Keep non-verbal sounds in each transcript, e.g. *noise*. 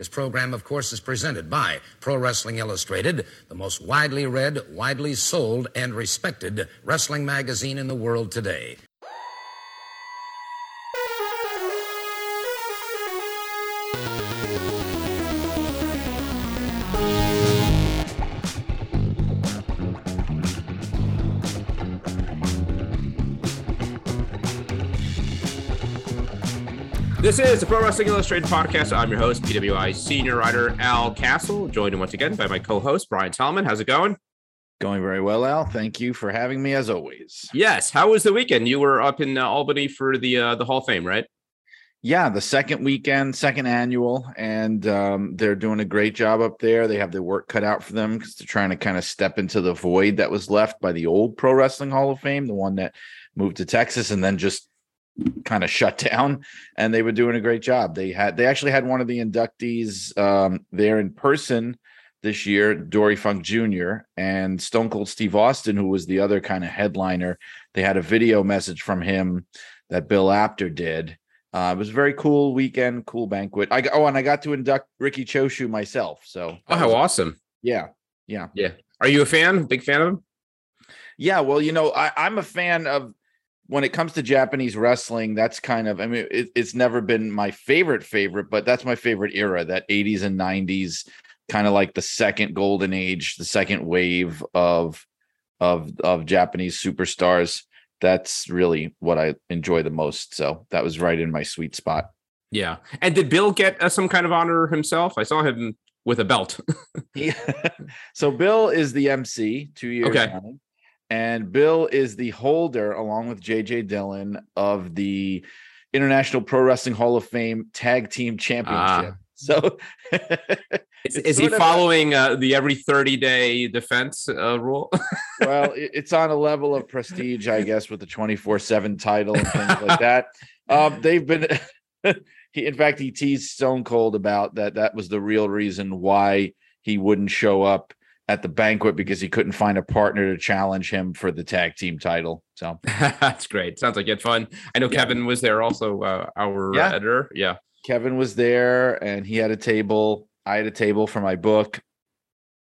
This program, of course, is presented by Pro Wrestling Illustrated, the most widely read, widely sold, and respected wrestling magazine in the world today. This is the Pro Wrestling Illustrated podcast. I'm your host, PWI senior writer Al Castle, joined once again by my co-host Brian Tallman. How's it going? Going very well, Al. Thank you for having me as always. Yes. How was the weekend? You were up in uh, Albany for the uh, the Hall of Fame, right? Yeah, the second weekend, second annual, and um, they're doing a great job up there. They have their work cut out for them because they're trying to kind of step into the void that was left by the old Pro Wrestling Hall of Fame, the one that moved to Texas and then just kind of shut *laughs* down and they were doing a great job. They had they actually had one of the inductees um, there in person this year dory funk jr and stone cold steve austin who was the other kind of headliner. They had a video message from him that bill apter did. Uh, it was a very cool weekend cool banquet. I oh and i got to induct riki choshu myself so oh how was, awesome. Yeah yeah. Yeah. Are you a fan? Big fan of him? Yeah well you know I, i'm a fan of when it comes to Japanese wrestling, that's kind of, I mean, it, it's never been my favorite favorite, but that's my favorite era, that 80s and 90s, kind of like the second golden age, the second wave of of of Japanese superstars. That's really what I enjoy the most. So that was right in my sweet spot. Yeah. And did Bill get uh, some kind of honor himself? I saw him with a belt. *laughs* yeah. *laughs* So Bill is the MC two years okay. running. And Bill is the holder, along with JJ Dillon, of the International Pro Wrestling Hall of Fame Tag Team Championship. Ah. So, *laughs* is, is he following a, uh, the every 30 day defense uh, rule? *laughs* well, it, it's on a level of prestige, I guess, with the 24 7 title and things like *laughs* that. Um, they've been, he, in fact, he teased Stone Cold about that. That was the real reason why he wouldn't show up at the banquet because he couldn't find a partner to challenge him for the tag team title. So *laughs* that's great. Sounds like you had fun. I know yeah. Kevin was there also, uh, our yeah. editor. Yeah. Kevin was there and he had a table. I had a table for my book,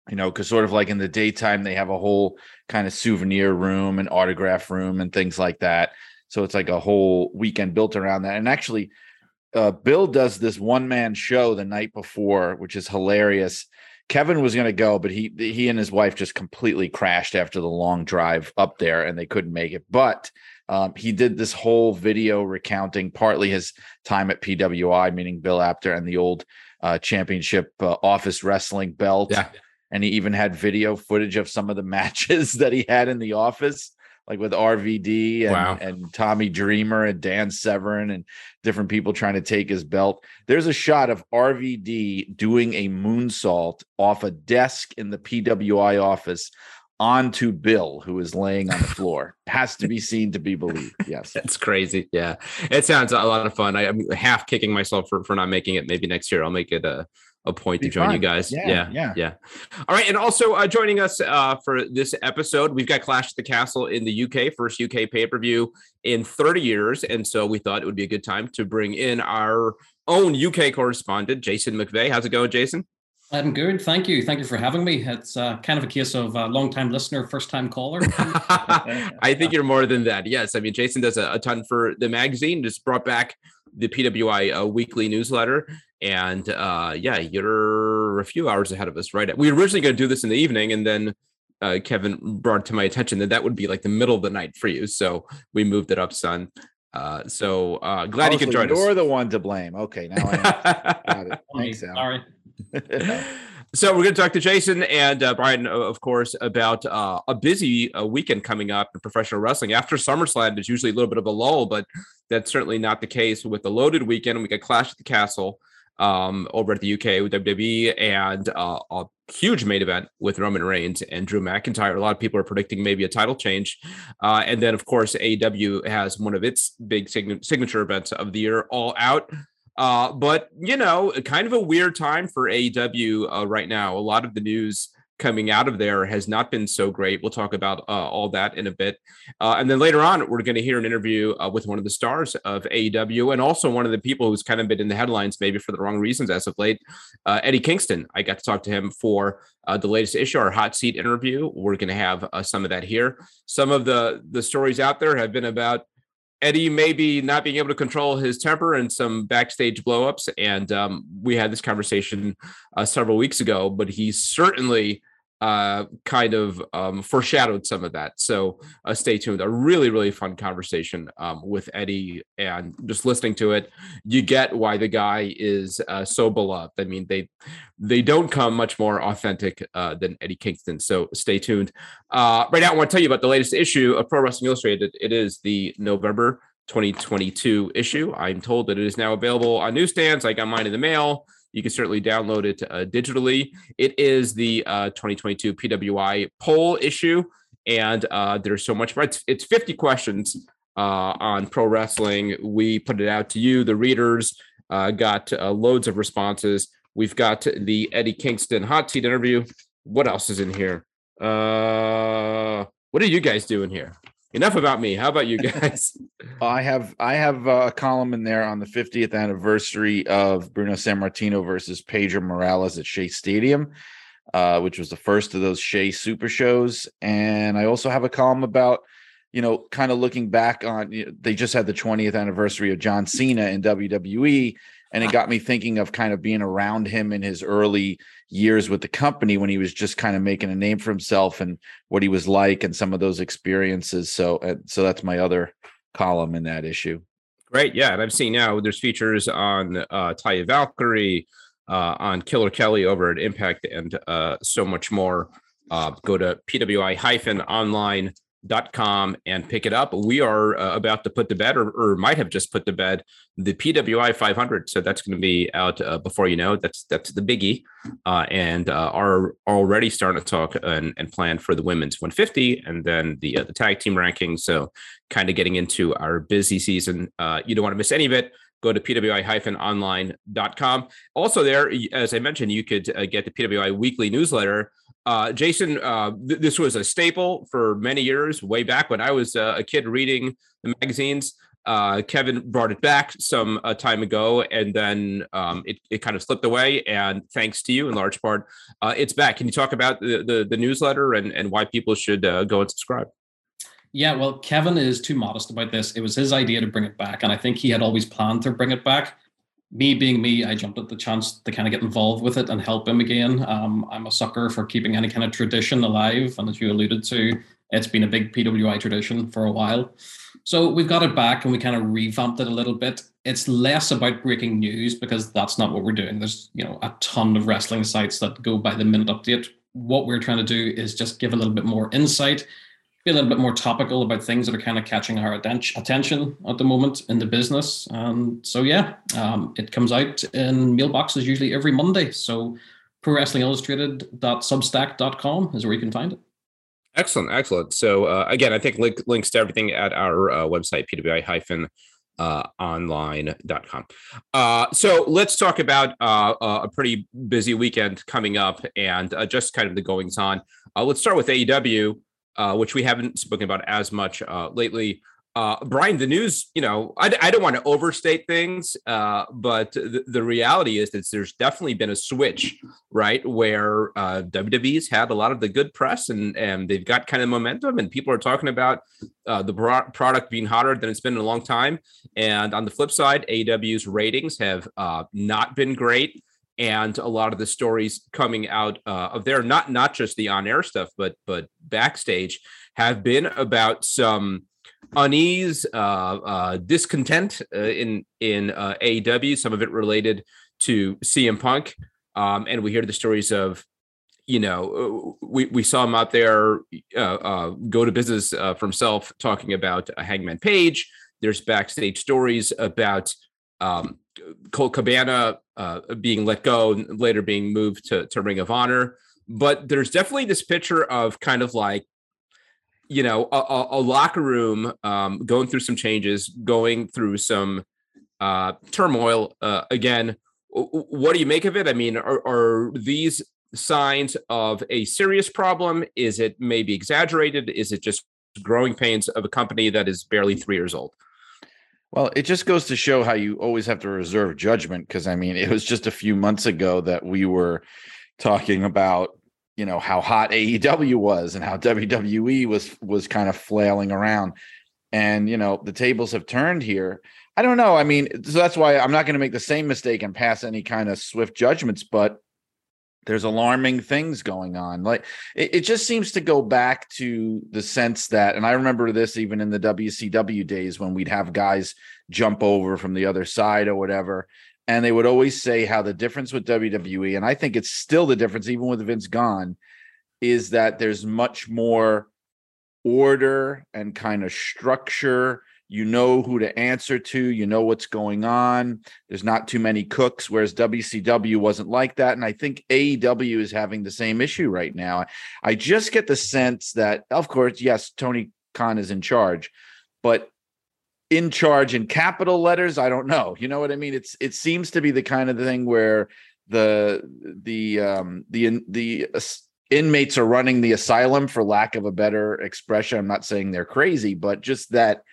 you know, because sort of like in the daytime, they have a whole kind of souvenir room and autograph room and things like that. So it's like a whole weekend built around that. And actually, uh, Bill does this one man show the night before, which is hilarious Kevin was going to go, but he he and his wife just completely crashed after the long drive up there, and they couldn't make it. But um, he did this whole video recounting partly his time at PWI, meaning Bill Apter and the old uh, championship uh, office wrestling belt. Yeah. And he even had video footage of some of the *laughs* matches that he had in the office like with RVD and, wow. and Tommy Dreamer and Dan Severn and different people trying to take his belt. There's a shot of RVD doing a moonsault off a desk in the PWI office onto Bill, who is laying on the *laughs* floor. Has to be seen to be believed. Yes. That's crazy. Yeah. It sounds a lot of fun. I, am half kicking myself for, for not making it. Maybe next year I'll make it a a point to join fun. you guys. Yeah, yeah, yeah, yeah. All right, and also uh, joining us uh, for this episode, we've got Clash at the Castle in the UK, first UK pay per view in 30 years, and so we thought it would be a good time to bring in our own UK correspondent, Jason McVeigh. How's it going, Jason? I'm good. Thank you. Thank you for having me. It's uh, kind of a case of a long time listener, first time caller. *laughs* I think you're more than that. Yes. I mean, Jason does a, a ton for the magazine, just brought back the PWI uh, weekly newsletter. And uh, yeah, you're a few hours ahead of us, right? We were originally going to do this in the evening, and then uh, Kevin brought to my attention that that would be like the middle of the night for you. So we moved it up, son. Uh, so uh, glad oh, you can so join you're us. You're the one to blame. Okay, now I got it. *laughs* Thanks, Al. Sorry. *laughs* so we're going to talk to Jason and uh, Brian, of course, about uh, a busy uh, weekend coming up in professional wrestling. After SummerSlam, there's usually a little bit of a lull, but that's certainly not the case with the loaded weekend. We got Clash at the Castle um, over at the UK with WWE and uh, a huge main event with Roman Reigns and Drew McIntyre. A lot of people are predicting maybe a title change. Uh, and then, of course, AEW has one of its big signature events of the year, All Out. Uh, but, you know, kind of a weird time for AEW uh, right now. A lot of the news coming out of there has not been so great. We'll talk about uh, all that in a bit. Uh, and then later on, we're going to hear an interview uh, with one of the stars of AEW and also one of the people who's kind of been in the headlines, maybe for the wrong reasons as of late, uh, Eddie Kingston. I got to talk to him for uh, the latest issue, our hot seat interview. We're going to have uh, some of that here. Some of the the stories out there have been about Eddie maybe not being able to control his temper and some backstage blowups. And um, we had this conversation uh, several weeks ago, but he's certainly uh, kind of um, foreshadowed some of that. So uh, stay tuned. A really, really fun conversation um, with Eddie, and just listening to it, you get why the guy is uh, so beloved. I mean, they they don't come much more authentic uh, than Eddie Kingston. So stay tuned. Uh, right now, I want to tell you about the latest issue of Pro Wrestling Illustrated. It is the November 2022 issue. I'm told that it is now available on newsstands. I got mine in the mail. You can certainly download it uh, digitally. It is the uh, 2022 PWI poll issue, and uh, there's so much. It's, it's 50 questions uh, on pro wrestling. We put it out to you, the readers, uh, got uh, loads of responses. We've got the Eddie Kingston hot seat interview. What else is in here? what are you guys doing here? Enough about me. How about you guys? *laughs* I have I have a column in there on the 50th anniversary of Bruno Sammartino versus Pedro Morales at Shea Stadium, uh, which was the first of those Shea Super Shows, and I also have a column about you know kind of looking back on you know, they just had the 20th anniversary of John Cena in WWE and it got me thinking of kind of being around him in his early years with the company when he was just kind of making a name for himself and what he was like and some of those experiences. So uh, so that's my other column in that issue. Great yeah and i've seen now there's features on uh taya valkyrie uh, on killer kelly over at impact and uh, so much more. Uh, go to pwi hyphen online dot com and pick it up. We are uh, about to put to bed, or, or, might have just put to bed, the PWI 500. So that's going to be out uh, before you know. That's that's the biggie, uh, and uh, are already starting to talk and, and, plan for the women's 150, and then the uh, the tag team rankings. So kind of getting into our busy season. Uh, you don't want to miss any of it. Go to pwi-online.com. Also, there, as I mentioned, you could get the PWI weekly newsletter uh, Jason, uh, th- this was a staple for many years, way back when I was uh, a kid reading the magazines. Uh, Kevin brought it back some uh, time ago, and then um, it, it kind of slipped away. And thanks to you, in large part, uh, it's back. Can you talk about the, the, the newsletter and, and why people should go and subscribe? Yeah, well, Kevin is too modest about this. It was his idea to bring it back, and I think he had always planned to bring it back me being me, I jumped at the chance to kind of get involved with it and help him again. Um, I'm a sucker for keeping any kind of tradition alive. And as you alluded to, it's been a big PWI tradition for a while. So we've got it back and we kind of revamped it a little bit. It's less about breaking news because that's not what we're doing. There's, you know, a ton of wrestling sites that go by the minute update. What we're trying to do is just give a little bit more insight be a little bit more topical about things that are kind of catching our attention at the moment in the business. And so, yeah, um, it comes out in mailboxes usually every Monday. So, pro wrestling illustrated.substack.com is where you can find it. Excellent, excellent. So, uh, again, I think link, links to everything at our uh, website, pwi hyphen uh, online.com. Uh, so let's talk about uh, uh, a pretty busy weekend coming up and uh, just kind of the goings on. Uh, let's start with AEW uh, which we haven't spoken about as much uh, lately. Uh, Brian, the news, you know, I, I don't want to overstate things, uh, but the, the, reality is that there's definitely been a switch, right? Where uh, WWE's had a lot of the good press and, and they've got kind of momentum, and people are talking about uh, the product being hotter than it's been in a long time. And on the flip side, AW's ratings have uh, not been great and a lot of the stories coming out uh, of there, not not just the on-air stuff, but but backstage, have been about some unease, uh, uh, discontent uh, in in uh, AEW. Some of it related to CM Punk, um, and we hear the stories of. You know, uh, we, we saw him out there go to business for himself, talking about Hangman Page. There's backstage stories about um, Colt Cabana uh, being let go and later being moved to, to Ring of Honor. But there's definitely this picture of kind of like, you know, a, a locker room um, going through some changes, going through some uh, turmoil. Uh, again, what do you make of it? I mean, are, are these signs of a serious problem? Is it maybe exaggerated? Is it just growing pains of a company that is barely three years old? Well, it just goes to show how you always have to reserve judgment. Because I mean, *laughs* it was just a few months ago that we were talking about, you know, how hot AEW was and how WWE was was kind of flailing around. And you know, the tables have turned here. I don't know. I mean, so that's why I'm not going to make the same mistake and pass any kind of swift judgments, but there's alarming things going on. Like it, it, just seems to go back to the sense that, and I remember this even in the WCW days when we'd have guys jump over from the other side or whatever. And they would always say how the difference with WWE, and I think it's still the difference, even with Vince gone, is that there's much more order and kind of structure you know who to answer to you know what's going on. There's not too many cooks whereas wcw wasn't like that and i think aew is having the same issue right now. I just get the sense that of course yes tony khan is in charge but in charge in capital letters i don't know you know what i mean? It's it seems to be the kind of thing where the the um the the inmates are running the asylum for lack of a better expression. I'm not saying they're crazy but just that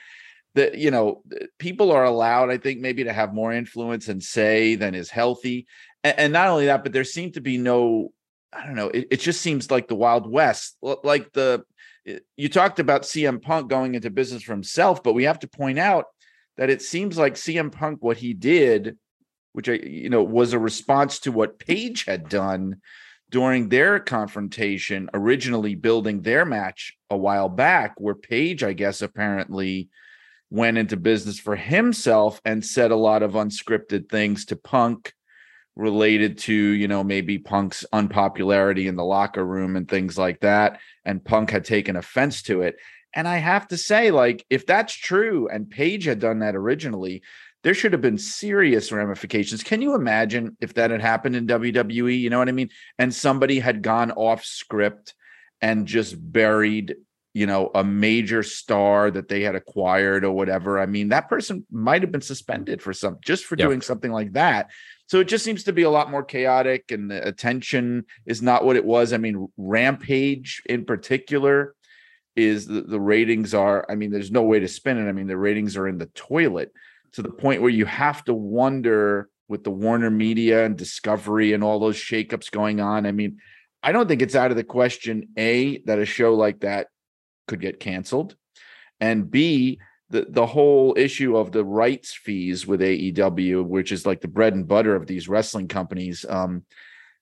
that you know people are allowed i think maybe to have more influence and say than is healthy and, and not only that but there seemed to be no i don't know it, it just seems like the wild west like the eh, you talked about cm punk going into business for himself but we have to point out that it seems like cm punk what he did which i you know was a response to what page had done during their confrontation originally building their match a while back where page i guess apparently went into business for himself and said a lot of unscripted things to Punk related to, you know, maybe Punk's unpopularity in the locker room and things like that. And Punk had taken offense to it. And I have to say, like, if that's true and Page had done that originally, there should have been serious ramifications. Can you imagine if that had happened in WWE? You know what I mean? And somebody had gone off script and just buried you know, a major star that they had acquired or whatever. I mean, that person might have been suspended for some just for yep. doing something like that. So it just seems to be a lot more chaotic and the attention is not what it was. I mean, Rampage in particular is the, the ratings are, I mean, there's no way to spin it. I mean, the ratings are in the toilet to the point where you have to wonder with the Warner Media and Discovery and all those shakeups going on. I mean, I don't think it's out of the question, A, that a show like that could get canceled, and B, the the whole issue of the rights fees with AEW, which is like the bread and butter of these wrestling companies. Um,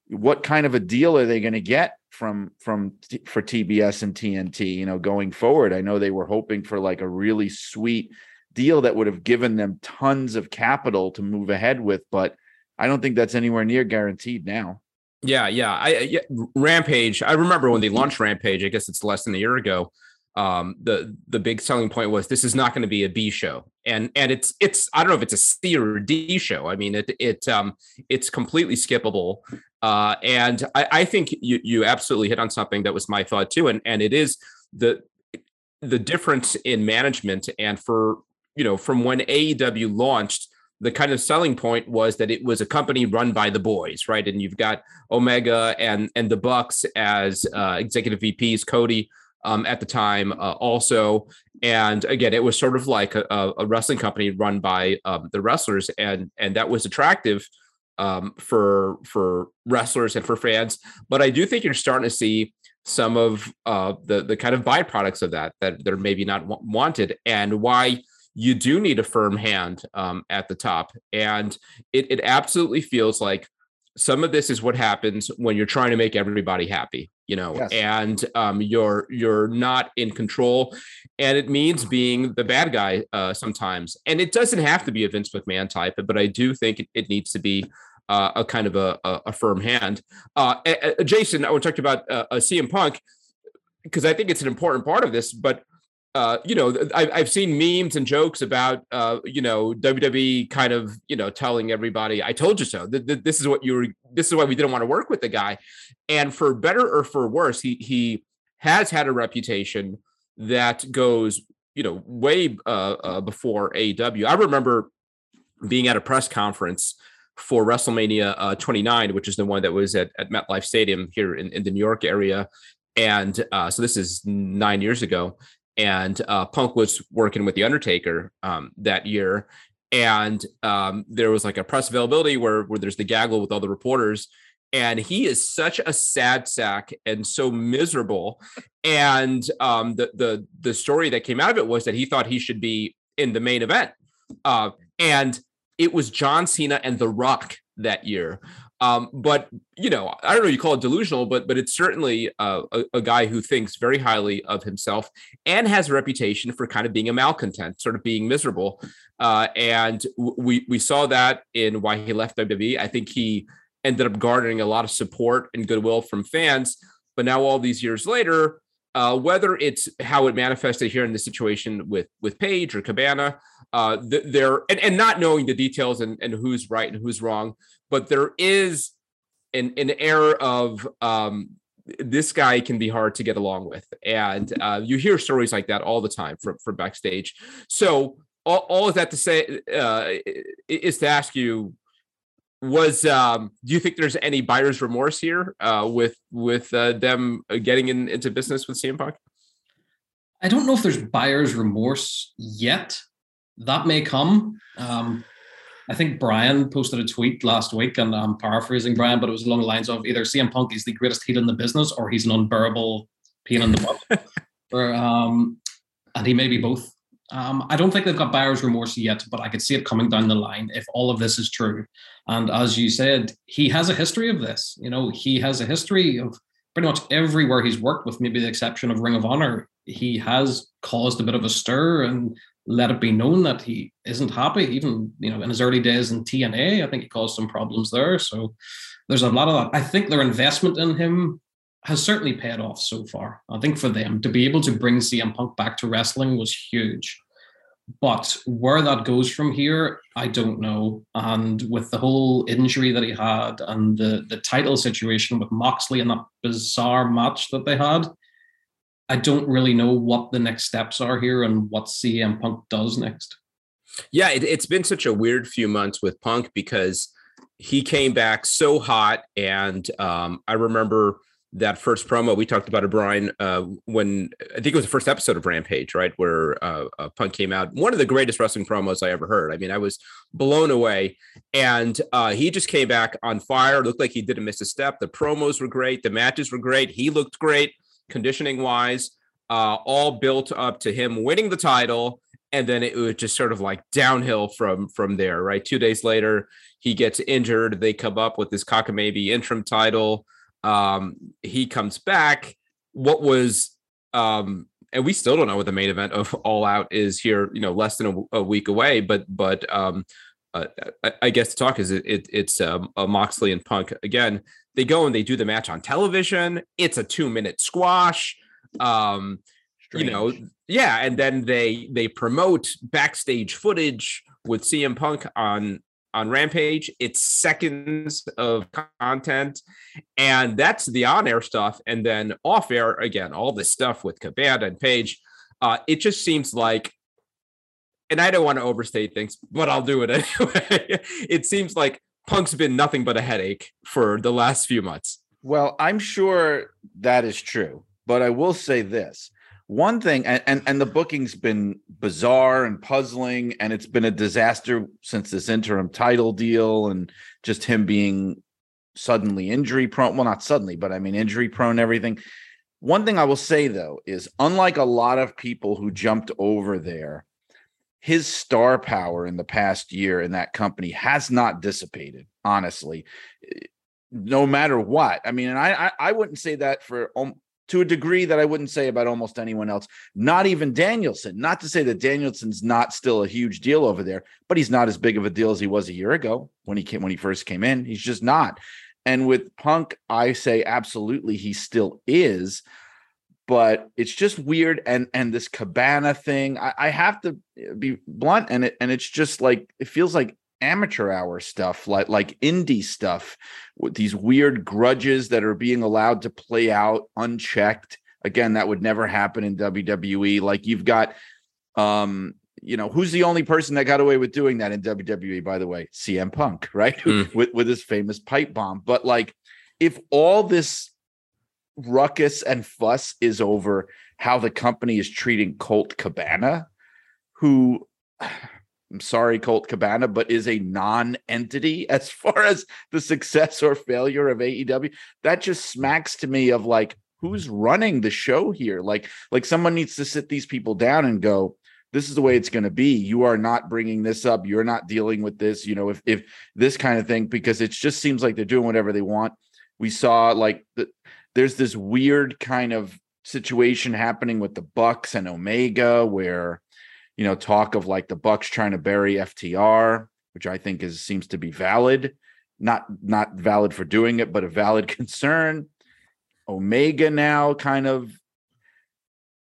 what kind of a deal are they going to get from from for TBS and TNT? You know, going forward, I know they were hoping for like a really sweet deal that would have given them tons of capital to move ahead with, but I don't think that's anywhere near guaranteed now. Yeah, yeah. I yeah, Rampage. I remember when they launched Rampage. I guess it's less than a year ago um, the the big selling point was this is not going to be a B show, and and it's it's I don't know if it's a C or a D show. I mean it it um it's completely skippable, uh, and I, I think you you absolutely hit on something that was my thought too, and and it is the the difference in management and for you know from when AEW launched the kind of selling point was that it was a company run by the boys, right? And you've got Omega and and the Bucks as uh, executive VPs, Cody um, at the time uh, also. And again, it was sort of like a, a wrestling company run by um, the wrestlers, and and that was attractive um, for for wrestlers and for fans. But I do think you're starting to see some of uh, the the kind of byproducts of that that they're maybe not w- wanted, and why you do need a firm hand um, at the top. And it it absolutely feels like some of this is what happens when you're trying to make everybody happy you know yes. and um, you're you're not in control and it means being the bad guy uh, sometimes and it doesn't have to be a vince mcmahon type but i do think it, it needs to be uh, a kind of a, a, a firm hand uh, jason i want to talk about uh, cm punk because i think it's an important part of this but uh, you know, I, I've seen memes and jokes about, uh, you know, WWE kind of, you know, telling everybody, "I told you so." This is what you were. This is why we didn't want to work with the guy. And for better or for worse, he he has had a reputation that goes, you know, way uh, uh, before AEW. I remember being at a press conference for WrestleMania uh, 29, which is the one that was at, at MetLife Stadium here in, in the New York area. And uh, so this is nine years ago. And uh, Punk was working with The Undertaker um, that year. And um, there was like a press availability where, where there's the gaggle with all the reporters. And he is such a sad sack and so miserable. And um, the, the, the story that came out of it was that he thought he should be in the main event. Uh, and it was John Cena and The Rock that year. Um, but you know, I don't know. You call it delusional, but but it's certainly uh, a, a, guy who thinks very highly of himself and has a reputation for kind of being a malcontent, sort of being miserable. Uh, and we we saw that in why he left WWE. I think he ended up garnering a lot of support and goodwill from fans. But now, all these years later, uh, whether it's how it manifested here in the situation with with Page or Cabana, uh, there and, and not knowing the details and, and who's right and who's wrong, but there is an an air of um, this guy can be hard to get along with, and uh, you hear stories like that all the time from from backstage. So all, all of that to say uh, is to ask you was um, do you think there's any buyer's remorse here uh, with with uh, them getting in, into business with CM Punk? I don't know if there's buyer's remorse yet. That may come. Um, I think Brian posted a tweet last week, and I'm paraphrasing Brian, but it was along the lines of either CM Punk is the greatest heel in the business or he's an unbearable pain in the butt. *laughs* or, um, and he may be both. Um, I don't think they've got buyer's remorse yet, but I could see it coming down the line if all of this is true. And as you said, he has a history of this. You know, he has a history of pretty much everywhere he's worked, with maybe the exception of Ring of Honor. He has caused a bit of a stir and let it be known that he isn't happy. Even you know, in his early days in TNA, I think he caused some problems there. So there's a lot of that. I think their investment in him has certainly paid off so far. I think for them to be able to bring CM Punk back to wrestling was huge. But where that goes from here, I don't know. And with the whole injury that he had and the, the title situation with Moxley and that bizarre match that they had, I don't really know what the next steps are here and what CM Punk does next. Yeah, it, it's been such a weird few months with Punk because he came back so hot. And um, I remember that first promo we talked about it brian uh, when i think it was the first episode of rampage right where uh, uh, punk came out. One of the greatest wrestling promos i ever heard. I mean i was blown away. And uh, he just came back on fire looked like he didn't miss a step the promos were great. The matches were great. He looked great conditioning wise uh, all built up to him winning the title and then it was just sort of like downhill from from there right two days later he gets injured they come up with this cockamamie interim title um, he comes back. What was um, and we still don't know what the main event of All Out is here. You know, less than a, a week away. But but um, uh, I, I, guess the talk is it, it it's um, a Moxley and Punk again. They go and they do the match on television. It's a two minute squash. Um, you know, yeah, and then they they promote backstage footage with CM Punk on on Rampage. It's seconds of content, and that's the on-air stuff. And then off-air, again, all this stuff with Cabana and Page. Uh, it just seems like, and I don't want to overstate things, but I'll do it *laughs* anyway. it seems like Punk's been nothing but a headache for the last few months. Well, I'm sure that is true, but I will say this: one thing and, and, and the booking's been bizarre and puzzling and it's been a disaster since this interim title deal and just him being suddenly injury prone. Well not suddenly but i mean injury prone everything. One thing i will say though is unlike a lot of people who jumped over there his star power in the past year in that company has not dissipated honestly no matter what i mean and i i, wouldn't say that for um, to a degree that I wouldn't say about almost anyone else. Not even Danielson. Not to say that Danielson's not still a huge deal over there, but he's not as big of a deal as he was a year ago when he came when he first came in. He's just not. And with Punk, I say absolutely he still is, but it's just weird. And and this Cabana thing, I, I have to be blunt, and it and it's just like it feels like amateur hour stuff like like indie stuff with these weird grudges that are being allowed to play out unchecked again that would never happen in WWE like you've got um you know, who's the only person that got away with doing that in WWE, by the way? CM Punk, right? *laughs* Mm. with, with his famous pipe bomb. But like, if all this ruckus and fuss is over how the company is treating Colt Cabana, who *sighs* I'm sorry, Colt Cabana, but is a non-entity *laughs* as far as the success or failure of AEW. That just smacks to me of like who's running the show here. Like, like someone needs to sit these people down and go, this is the way it's going to be. You are not bringing this up. You're not dealing with this. You know, if if this kind of thing, because it just seems like they're doing whatever they want. We saw like the, there's this weird kind of situation happening with the Bucks and Omega, where you know talk of like the Bucks trying to bury FTR, which I think is seems to be valid, not not valid for doing it, but a valid *laughs* concern. Omega now kind of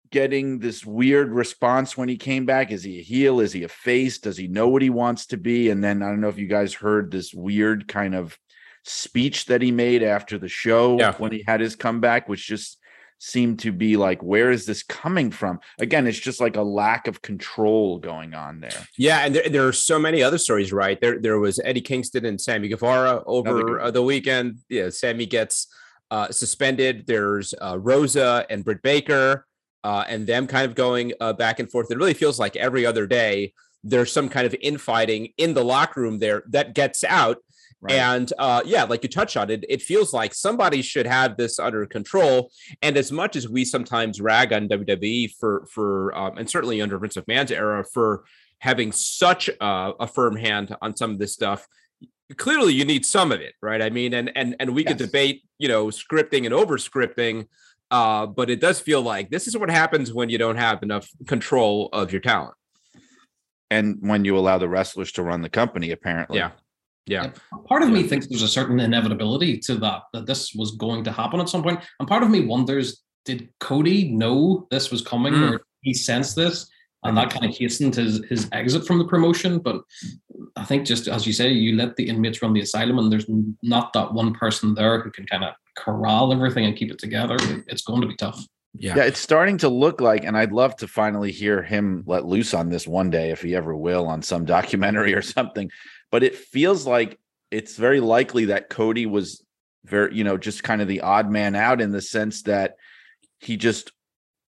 getting this weird response when he came back. Is he a heel? Is he a face? Does he know what he wants to be? And then I don't know if you guys heard this weird kind of speech that he made after the show Yeah. when he had his comeback, which just seemed to be like, where is this coming from? Again, it's just like a lack of control going on there. Yeah, and there, there are so many other stories, right? There, there was Eddie Kingston and Sammy Guevara over uh, the weekend. Yeah, Sammy gets uh, suspended. There's uh, Rosa and Britt Baker, uh, and them kind of going uh, back and forth. It really feels like every other day there's some kind of infighting in the locker room there that gets out. Right. And uh, yeah, like you touched on it, it feels like somebody should have this under control. And as much as we sometimes rag on WWE for for um, and certainly under Vince McMahon's era for having such a, a firm hand on some of this stuff, clearly you need some of it, right? I mean, and and and we could debate, you know, scripting and over scripting, uh, but it does feel like this is what happens when you don't have enough control of your talent. and when you allow the wrestlers to run the company, apparently. Yeah. Yeah. Part of me thinks there's a certain inevitability to that, that this was going to happen at some point. And part of me wonders, did Cody know this was coming Mm. or he sensed this? And that kind of hastened his his exit from the promotion. But I think just as you say, you let the inmates run the asylum and there's not that one person there who can kind of corral everything and keep it together. It's going to be tough. Yeah. Yeah, it's starting to look like, and I'd love to finally hear him let loose on this one day, if he ever will, on some documentary *laughs* or something. But it feels like it's very likely that Cody was very, you know, just kind of the odd man out in the sense that he just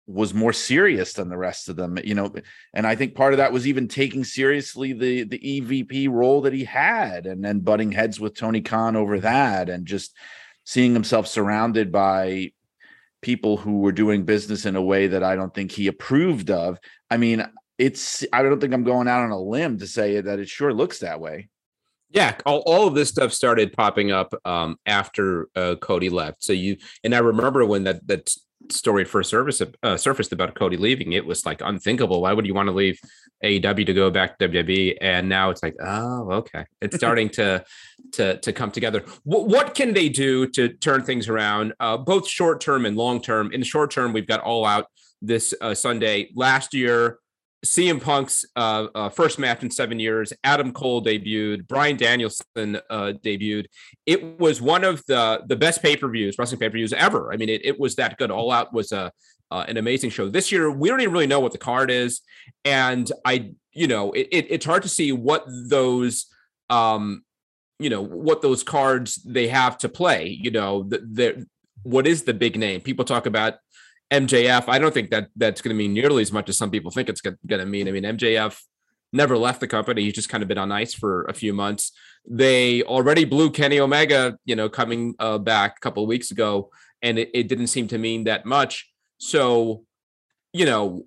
was more serious than the rest of them, you know. And I think part of that was even taking seriously the the EVP role that he had, and then butting heads with Tony Khan over that, and just seeing himself surrounded by people who were doing business in a way that I don't think he approved of. I mean, it's I don't think I'm going out on a limb to say that it sure looks that way. Yeah, all, all of this stuff started popping up um, after uh, Cody left. So you and I remember when that that story first service uh, surfaced about Cody leaving. It was like unthinkable. Why would you want to leave AEW to go back to WWE? And now it's like, oh, okay, it's *laughs* starting to to to come together. What what can they do to turn things around, uh, both short term and long term? In the short term, we've got All Out this uh, Sunday. Last year, CM Punk's uh, uh, first match in seven years. Adam Cole debuted. Bryan Danielson uh, debuted. It was one of the the best pay per views, wrestling pay per views ever. I mean, it, it was that good. All Out was a uh, an amazing show. This year, we don't even really know what the card is, and I, you know, it, it, it's hard to see what those, um, you know, what those cards they have to play. You know, the, the what is the big name? People talk about MJF. I don't think that that's going to mean nearly as much as some people think it's going to mean. I mean, MJF never left the company. He's just kind of been on ice for a few months. They already blew Kenny Omega, you know, coming uh, back a couple weeks ago, and it, it didn't seem to mean that much. So, you know,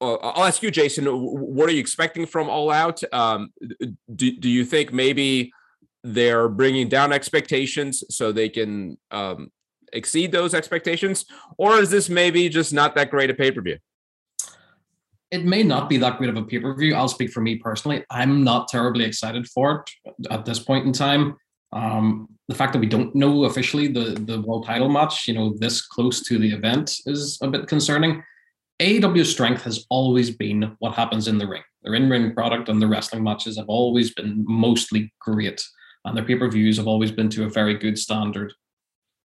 uh, I'll ask you, Jason, what are you expecting from All Out? Um, do, do you think maybe they're bringing down expectations so they can um, exceed those expectations, or is this maybe just not that great a pay per view? It may not be that great of a pay per view. I'll speak for me personally. I'm not terribly excited for it at this point in time. Um, the fact that we don't know officially the the world title match, you know, this close to the event is a bit concerning. AEW's strength has always been what happens in the ring. Their in ring product and the wrestling matches have always been mostly great, and their pay per views have always been to a very good standard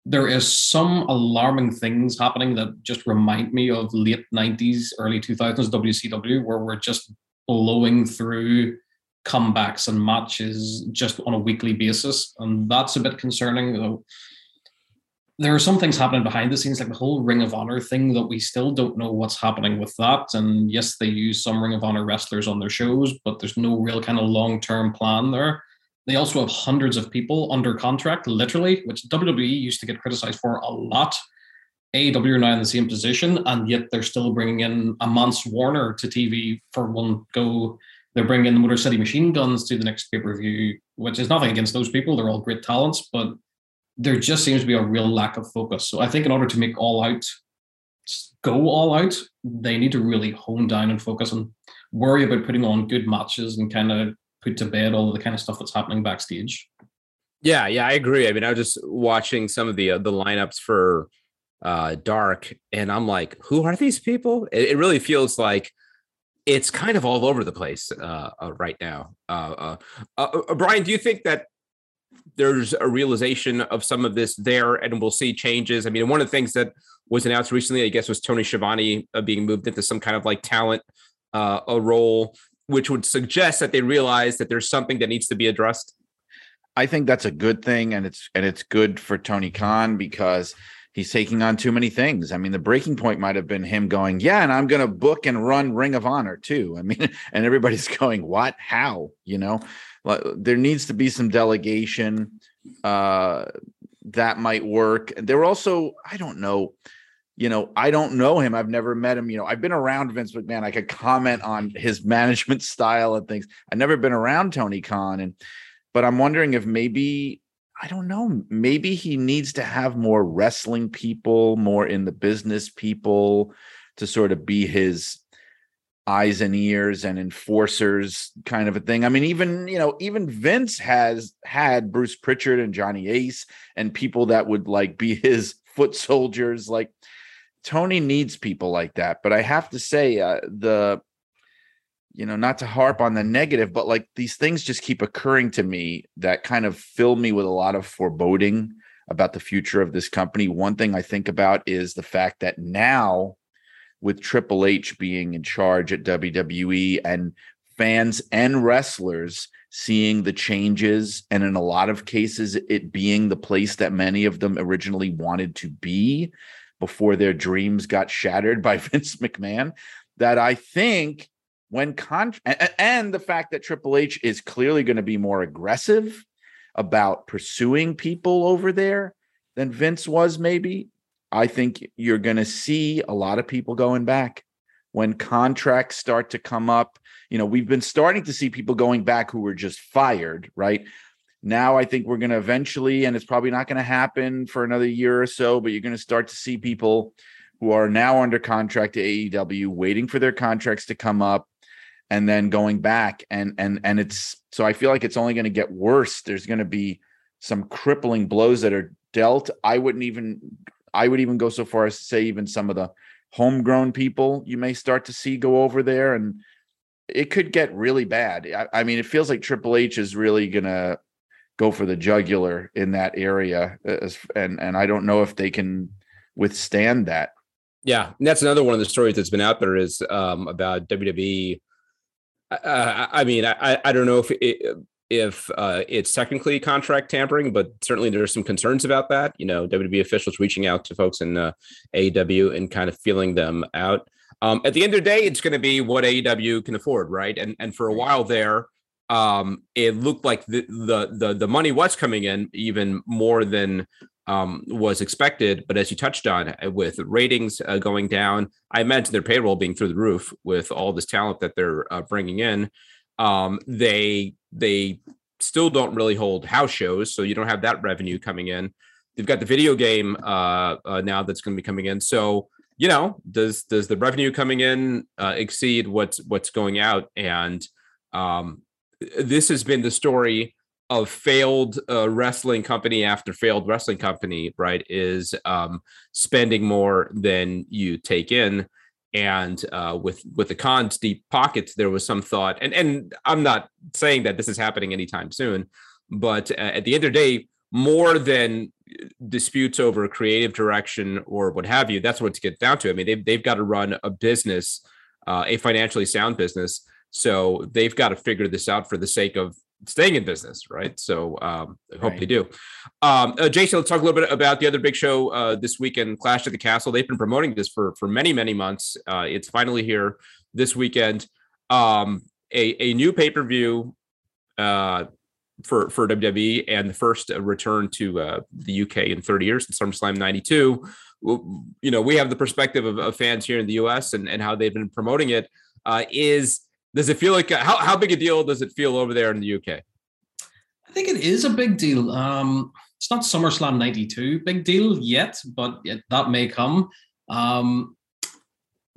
there is some alarming things happening that just remind me of late 90s early 2000s wcw where we're just blowing through comebacks and matches just on a weekly basis. And that's a bit concerning, though. There are some things happening behind the scenes, like the whole Ring of Honor thing, that we still don't know what's happening with that. And yes, they use some Ring of Honor wrestlers on their shows, but there's no real kind of long term plan there. They also have hundreds of people under contract, literally, which WWE used to get criticized for a lot. AEW are now in the same position, and yet they're still bringing in a Mance Warner to TV for one go they're bringing the Motor City Machine Guns to the next pay per view, which is nothing against those people. They're all great talents, but there just seems to be a real lack of focus. So I think in order to make All Out go all out, they need to really hone down and focus and worry about putting on good matches and kind of put to bed all of the kind of stuff that's happening backstage. Yeah, yeah, I agree. I mean, I was just watching some of the uh, the lineups for uh Dark, and I'm like, who are these people? It, it really feels like it's kind of all over the place uh, uh, right now. Uh, uh, uh, Brian, do you think that there's a realization of some of this there, and we'll see changes? I mean, one of the things that was announced recently, I guess, was Tony Schiavone being moved into some kind of like talent a role, which would suggest that they realize that there's something that needs to be addressed. I think that's a good thing, and it's and it's good for Tony Khan because he's taking on too many things. I mean, the breaking point might have been him going, "Yeah, and I'm going to book and run Ring of Honor too." I mean, *laughs* and everybody's *laughs* going, "What? How?" You know, there needs to be some delegation uh, that might work. There were also, I don't know. You know, I don't know him. I've never met him. You know, I've been around Vince McMahon. I could comment on his *laughs* management style and things. I've never been around Tony Khan, and but I'm wondering if maybe I don't know. Maybe he needs to have more wrestling people, more in the business people to sort of be his eyes and ears and enforcers kind of a thing. I mean, even, you know, even Vince has had Bruce Pritchard and Johnny Ace and people that would like be his *laughs* foot soldiers. Like Tony needs people like that. But I have to say, uh, the you know, not to harp on the negative, but like these things just keep occurring to me that kind of fill me with a lot of foreboding about the future of this company. One thing I think about is the fact that now, with Triple H being in charge at WWE and fans and wrestlers seeing the changes, and in a lot of cases, it being the place that many of them originally wanted to be before their dreams got shattered by *laughs* Vince McMahon, that I think when con and the fact that Triple H is clearly going to be more aggressive about pursuing people over there than Vince was, maybe. I think you're going to see a lot of people going back when contracts start to come up. You know, we've been starting to see people going back who were just fired, right? Now I think we're going to eventually, and it's probably not going to happen for another year or so, but you're going to start to see people who are now under contract to AEW waiting for their contracts to come up and then going back and and and it's so I feel like it's only going to get worse. There's going to be some crippling blows that are dealt. I wouldn't even I would even go so far as to say even some of the homegrown people you may start to see go over there and it could get really bad. I, I mean, it feels like Triple H is really going to go for the jugular in that area and and I don't know if they can withstand that. Yeah, and that's another one of the stories that's been out there is um, about WWE uh, I mean, I, I don't know if it, if uh, it's technically contract tampering, but certainly there are some concerns about that. You know, WWE officials reaching out to folks in uh, AEW and kind of feeling them out. Um, at the end of the day, it's going to be what AEW can afford, right? And and for a while there, um, it looked like the, the the the money was coming in even more than um, was expected. But as you touched on, uh, with ratings uh, going down, I imagine their payroll being through the roof with all this talent that they're uh, bringing in. Um, they they still don't really hold house shows, so you don't have that revenue coming in. They've got the video game uh, uh now that's going to be coming in. So you know, does does the revenue coming in uh, exceed what's what's going out? And um, this has been the story of failed uh, wrestling company after failed wrestling company, right, is um, spending more than you take in. And uh, with with the Khan's deep pockets, there was some thought, and and I'm not saying that this is happening anytime soon, but uh, at the end of the day, more than disputes over creative direction or what have you, that's what it gets down to. I mean, they've they've got to run a business, uh, a financially sound business So they've got to figure this out for the sake of staying in business, right? So um, I hope Right. they do. Um, uh, Jason, let's talk a little bit about the other big show uh, this weekend, Clash at the Castle. They've been promoting this for for many many months. Uh, it's finally here this weekend. Um, a a new pay per view uh, for for WWE and the first uh, return to uh, the UK in 30 years in SummerSlam '92. You know, we have the perspective of, of fans here in the US and, and how they've been promoting it. Uh, is does it feel like how, how big a deal does it feel over there in the UK? I think it is a big deal. Um, it's not SummerSlam 92 big deal yet, but that may come. Um,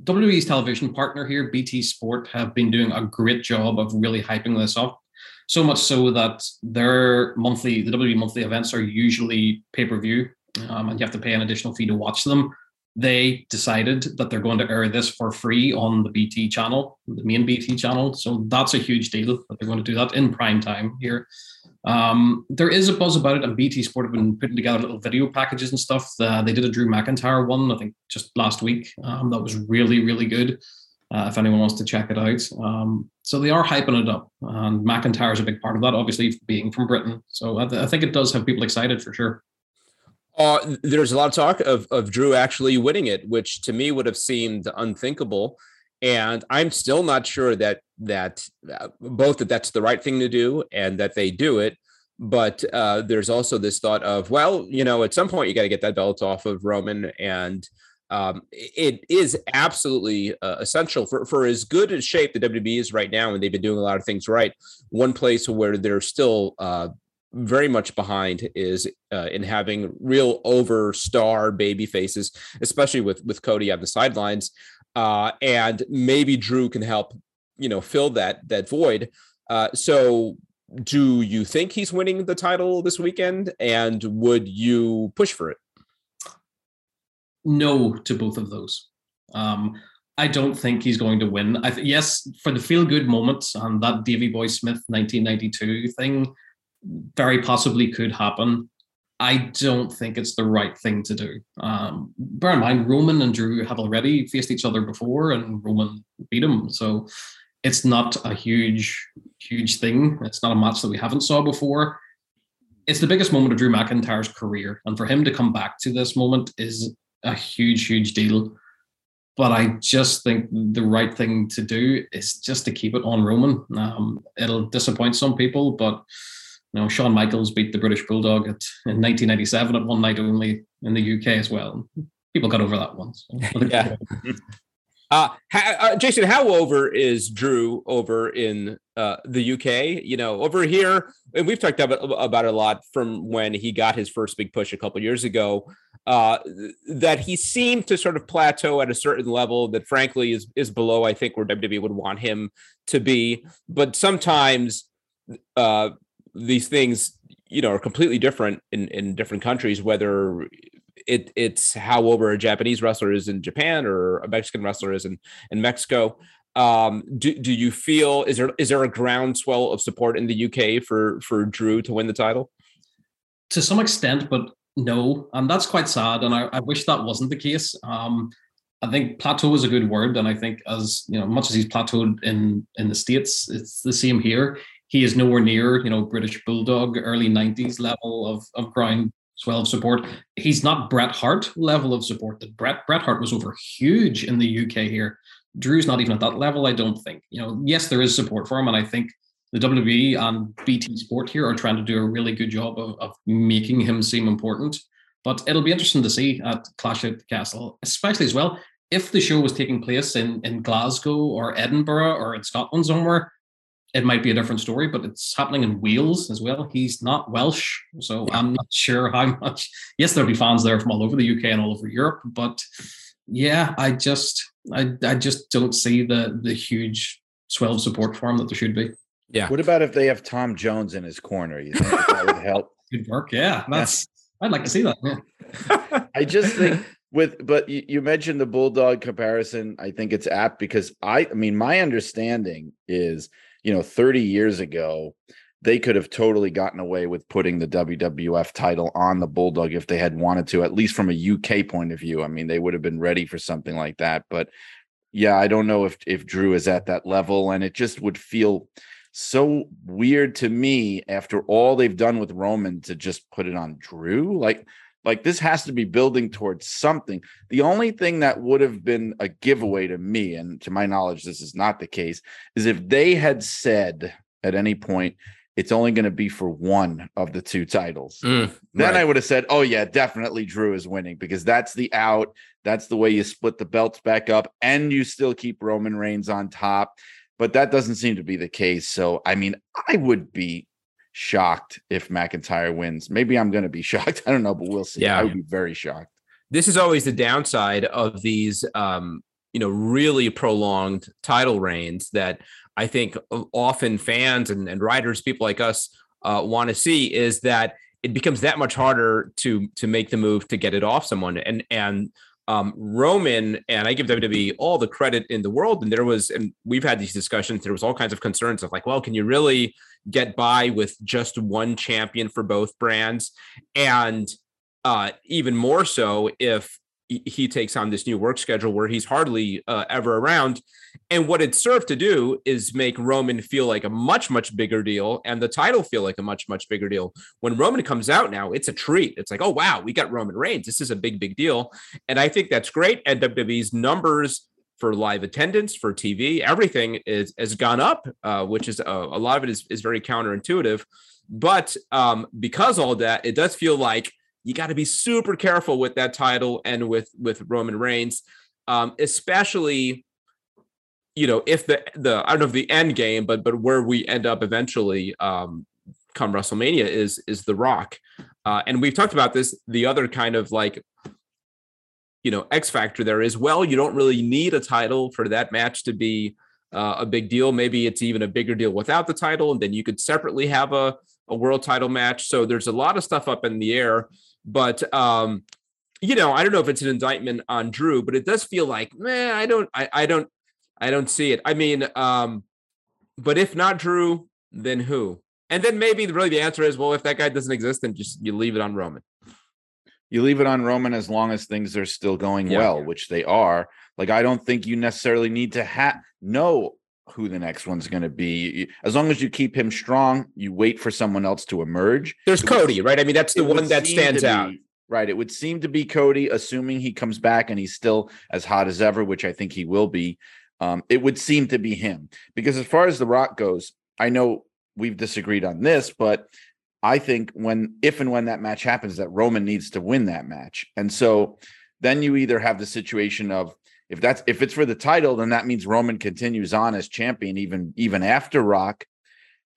WWE's television partner here, BT Sport, have been doing a great job of really hyping this up. So much so that their monthly, the WWE monthly events are usually pay per view, um, and you have to pay an additional fee to watch them. They decided that they're going to air this for free on the BT channel, the main BT channel. So that's a huge deal that they're going to do that in prime time here. Um, there is a buzz about it, and BT Sport have been putting together little video packages and stuff. Uh, they did a Drew McIntyre one, I think, just last week. Um, that was really, really good. Uh, if anyone wants to check it out, um, so they are hyping it up, and McIntyre is a big part of that, obviously being from Britain. So I, th- I think it does have people excited for sure. Uh, there's a lot of talk of, of Drew actually winning it, which to me would have seemed unthinkable. And I'm still not sure that that uh, both that that's the right thing to do and that they do it. But uh, there's also this thought of, well, you know, at some point you got to get that belt off of Roman, and um, it is absolutely uh, essential for for as good a shape the WWE is right now, and they've been doing a lot of things right. One place where they're still uh, very much behind is uh, in having real over star baby faces, especially with with Cody on the sidelines, uh, and maybe Drew can help, you know, fill that that void. Uh, so, do you think he's winning the title this weekend, and would you push for it? no to both of those. Um, I don't think he's going to win. Th- yes, for the feel good moments and that Davy Boy Smith 1992 thing, very possibly could happen. I don't think it's the right thing to do. Um, bear in mind, Roman and Drew have already faced each other before, and Roman beat him. So it's not a huge, huge thing. It's not a match that we haven't saw before. It's the biggest moment of Drew McIntyre's career, and for him to come back to this moment is a huge, huge deal. But I just think the right thing to do is just to keep it on Roman. Um, it'll disappoint some people, but you know, Shawn Michaels beat the British Bulldog at, in 1997 at one night only in the UK as well. People got over that once. *laughs* Yeah. Uh, ha, uh, Jason, how over is Drew over in uh, the UK? You know, over here, and we've talked about, about it a lot from when he got his first big push a couple years ago. Uh, that he seemed to sort of plateau at a certain level that, frankly, is is below I think where WWE would want him to be. But sometimes uh, these things, you know, are completely different in in different countries. Whether it it's how over a Japanese wrestler is in Japan or a Mexican wrestler is in in Mexico. Um, do do you feel is there is there a groundswell of support in the UK for for Drew to win the title? to some extent, but no, and that's quite sad. And I, I wish that wasn't the case. Um, I think plateau is a good word, and I think as you know, much as he's plateaued in in the states, it's the same here. He is nowhere near you know British Bulldog early '90s level of of ground swell of support. He's not Bret Hart level of support. That Bret Bret Hart was over huge in the UK here. Drew's not even at that level. I don't think. You know, yes, there is support for him, and I think the WWE and BT Sport here are trying to do a really good job of, of making him seem important. But it'll be interesting to see at Clash at the Castle, especially as well if the show was taking place in in Glasgow or Edinburgh or in Scotland somewhere. It might be a different story, but it's happening in Wales as well. He's not Welsh, so I'm not sure how *laughs* much. Yes, there'll be fans there from all over the UK and all over Europe, but yeah, I just I I just don't see the the huge swell of support for him that there should be. Yeah. What about if they have Tom Jones in his corner? You think that, that would help? *laughs* Good work. Yeah, that's. I'd like to see that. Yeah. *laughs* I just think with, but you, you mentioned the bulldog comparison. I think it's apt because I, I mean, my understanding is, you know, 30 years ago, they could have totally gotten away with putting the WWF title on the bulldog if they had wanted to, at least from a UK point of view. I mean, they would have been ready for something like that. But yeah, I don't know if if Drew is at that level, and it just would feel so weird to me after all they've done with Roman to just put it on Drew. Like, like this has to be building towards something. The only thing that would have been a giveaway to me, and to my knowledge, this is not the case, is if they had said at any point, it's only going to be for one of the two titles. Mm, then right. I would have said, oh, yeah, definitely Drew is winning because that's the out. That's the way you split the belts back up and you still keep Roman Reigns on top. But that doesn't seem to be the case. So, I mean, I would be shocked if McIntyre wins. Maybe I'm going to be *laughs* shocked. I don't know, but we'll see. Yeah. I would be very shocked. This is always the downside of these, um, you know, really prolonged title reigns that I think often fans and, and writers, people like us, uh, want to see is that it becomes that much harder to to make the move to get it off someone. And and um, Roman and I give WWE all the credit in the world. And there was, and we've had these discussions. There was all kinds of concerns of like, well, can you really get by with just one champion for both brands? And uh, even more so if he takes on this new work schedule where he's hardly uh, ever around. And what it served to do is make Roman feel like a much, much bigger deal and the title feel like a much, much bigger deal. When Roman comes out now, it's a treat. It's like, oh, wow, we got Roman Reigns. This is a big, big deal. And I think that's great. And WWE's numbers for live attendance, for TV, everything is has gone up, uh, which is uh, a lot of it is, is very counterintuitive. But um, because all that, it does feel like you got to be super careful with that title and with with Roman Reigns, um, especially you know if the the I don't know if the end game, but but where we end up eventually um, come WrestleMania is is The Rock, uh, and we've talked about this. The other kind of like you know X factor there is well, you don't really need a title for that match to be uh, a big deal. Maybe it's even a bigger deal without the title, and then you could separately have a a world title match. So there's a lot of stuff up in the air. But um, you know, I don't know if it's an indictment on Drew, but it does feel like, man, I don't, I, I don't, I don't see it. I mean, um, but if not Drew, then who? And then maybe really the answer is, well, if that guy doesn't exist, then just you leave it on Roman. You leave it on Roman as long as things are still going yeah. well, which they are. Like I don't think you necessarily need to have know who the next one's going to be. As long as you keep him strong, you wait for someone else to emerge. There's it Cody, would, right? I mean, that's the one that stands out. Be, right. It would seem to be Cody, assuming he comes back and he's still as hot as ever, which I think he will be. Um, it would seem to be him because as far as The Rock goes, I know we've disagreed on this, but I think when, if and when that match happens, that Roman needs to win that match. And so then you either have the situation of if that's if it's for the title, then that means Roman continues on as champion even even after Rock.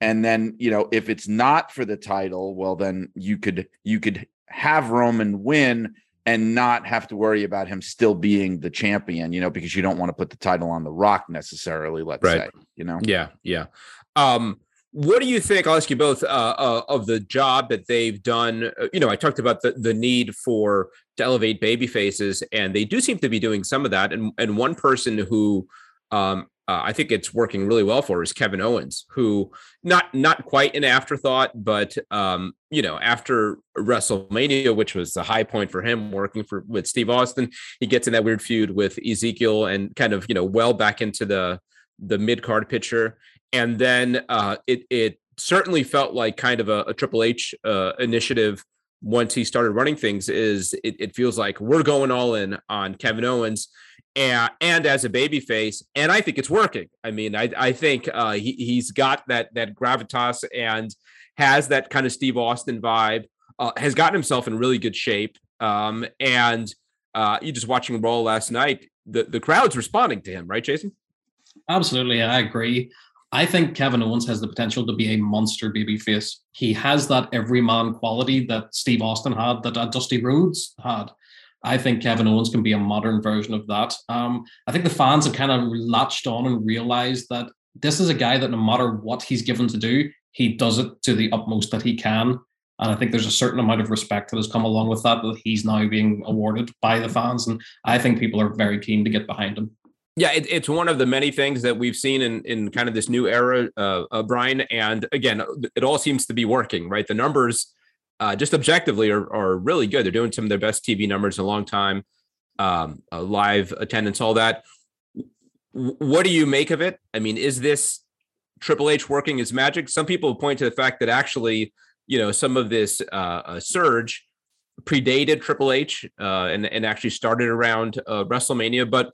And then, you know, if it's not for the title, well then you could you could have Roman win and not have to worry about him still being the champion, you know, because you don't want to put the title on the rock necessarily, let's right. say, you know. Yeah, yeah. Um what do you think? I'll ask you both uh, uh, of the job that they've done. Uh, you know, I talked about the, the need for to elevate baby faces, and they do seem to be doing some of that. And and one person who um, uh, I think it's working really well for is Kevin Owens, who not not quite an afterthought, but um, you know, after WrestleMania, which was the high point for him, working for with Steve Austin, he gets in that weird feud with Ezekiel and kind of you know well back into the the mid card picture and then uh, it it certainly felt like kind of a, a Triple H uh, initiative once he started running things. Is it, it, feels like we're going all in on Kevin Owens. And, and as a baby face, and I think it's working. I mean, I, I think uh, he, he's got that that gravitas and has that kind of Steve Austin vibe. Uh, has gotten himself in really good shape. Um, and uh, you just watching Raw last night, the, the crowd's responding to him, right, Jason? Absolutely, I agree. I think Kevin Owens has the potential to be a monster babyface. He has that everyman quality that Steve Austin had, that uh, Dusty Rhodes had. I think Kevin Owens can be a modern version of that. Um, I think the fans have kind of latched on and realized that this is a guy that no matter what he's given to do, he does it to the utmost that he can. And I think there's a certain amount of respect that has come along with that, that he's now being awarded by the fans. And I think people are very keen to get behind him. Yeah, it, it's one of the many things that we've seen in in kind of this new era, uh, uh, Brian. And again, it all seems to be working, right? The numbers, uh, just objectively, are are really good. They're doing some of their best TV numbers in a long time, um, uh, live attendance, all that. what do you make of it? I mean, is this Triple H working his magic? Some people point to the fact that actually, you know, some of this uh, uh, surge predated Triple H uh, and and actually started around uh, WrestleMania. But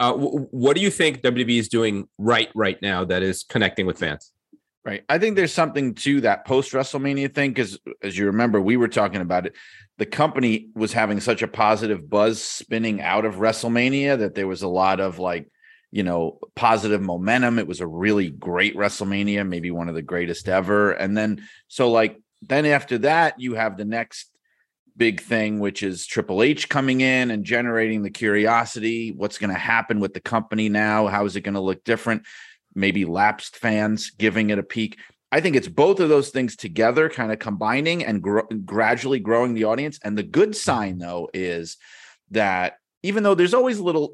uh, w- what do you think WWE is doing right right now that is connecting with fans? Right. I think there's something to that post WrestleMania thing because, as you remember, we were talking about it. The company was having such a positive buzz spinning out of WrestleMania that there was a lot of like, you know, positive momentum. It was a really great WrestleMania, maybe one of the greatest ever. And then, so like, then after that, you have the next big thing, which is Triple H coming in and generating the curiosity. What's going to happen with the company now? How is it going to look different? Maybe lapsed fans giving it a peek. I think it's both of those things together, kind of combining and gradually growing the audience. And the good sign, though, is that even though there's always little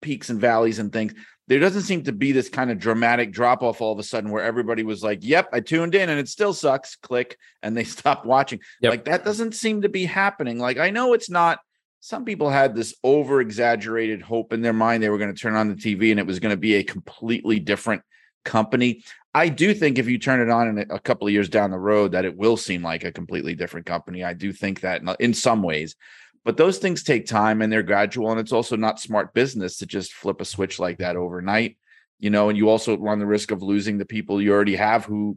peaks and valleys and things, there doesn't seem to be this kind of dramatic drop off all of a sudden where everybody was like, "Yep, I tuned in and it still sucks." Click, and they *laughs* stopped watching. Yep. Like that doesn't seem to be happening. Like I know it's not. Some people had this over exaggerated hope in their mind they were going to turn on the TV and it was going to be a completely different company. I do think if you turn it on in a couple of years down the road, that it will seem like a completely different company. I do think that in some ways, but those things take time and they're gradual. And it's also not smart business to just flip a switch like that overnight, you know. And you also run the risk of losing the people you already have who,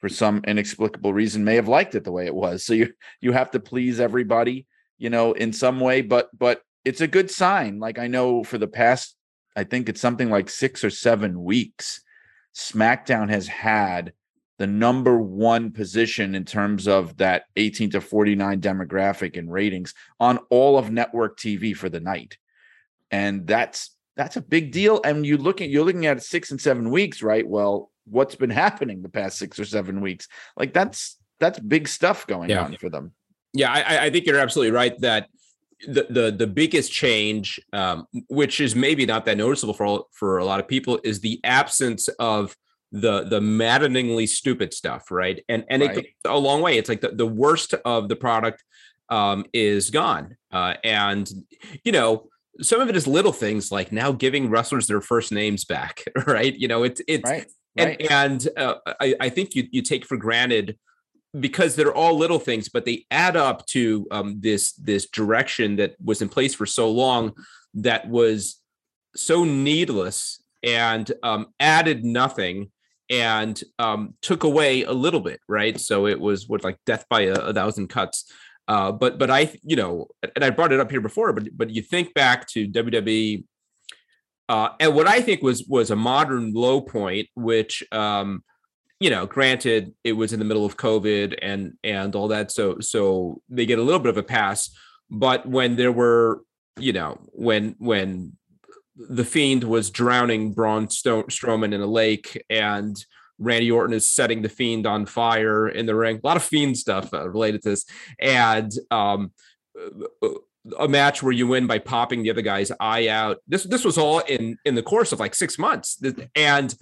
for some inexplicable reason, may have liked it the way it was. So you you have to please everybody, you know, in some way. But but it's a good sign. Like I know for the past, I think it's something like six or seven weeks, SmackDown has had the number one position in terms of that 18 to 49 demographic and ratings on all of network TV for the night. And that's that's a big deal. And you looking you're looking at six and seven weeks, right? Well, what's been happening the past six or seven weeks? Like that's that's big stuff going yeah. on for them. Yeah, I, I think you're absolutely right that the the the biggest change, um, which is maybe not that noticeable for for a lot of people, is the absence of the the maddeningly stupid stuff, right? And and right. it goes a long way. It's like the, the worst of the product um, is gone, uh, and you know some of it is little things like now giving wrestlers their first names back, *laughs* right? You know, it's it's right. Right. and and uh, I, I think you you take for granted because they're all little things, but they add up to um, this this direction that was in place for so long that was so needless and um, added nothing and um, took away a little bit, right? So it was what like death by a, a thousand cuts. Uh, but but I you know, and I brought it up here before, but but you think back to WWE, uh, and what I think was was a modern low point, which um, you know, granted it was in the middle of COVID and and all that, so so they get a little bit of a pass. But when there were, you know, when when the Fiend was drowning Braun Strowman in a lake, and Randy Orton is setting the Fiend on fire in the ring. A lot of Fiend stuff uh, related to this, and um, a match where you win by popping the other guy's eye out. This this was all in in the course of like six months, and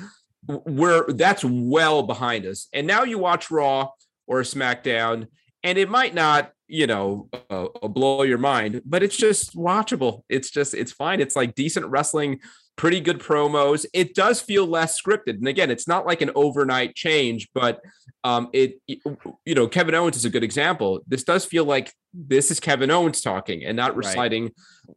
we're that's well behind us. And now you watch Raw or SmackDown, and it might not you know uh, uh, blow your mind but it's just watchable. It's just it's fine. It's like decent wrestling pretty good promos. It does feel less scripted. And again it's not like an overnight change but um it you know kevin owens is a good example. This does feel like this is kevin owens talking and not reciting right.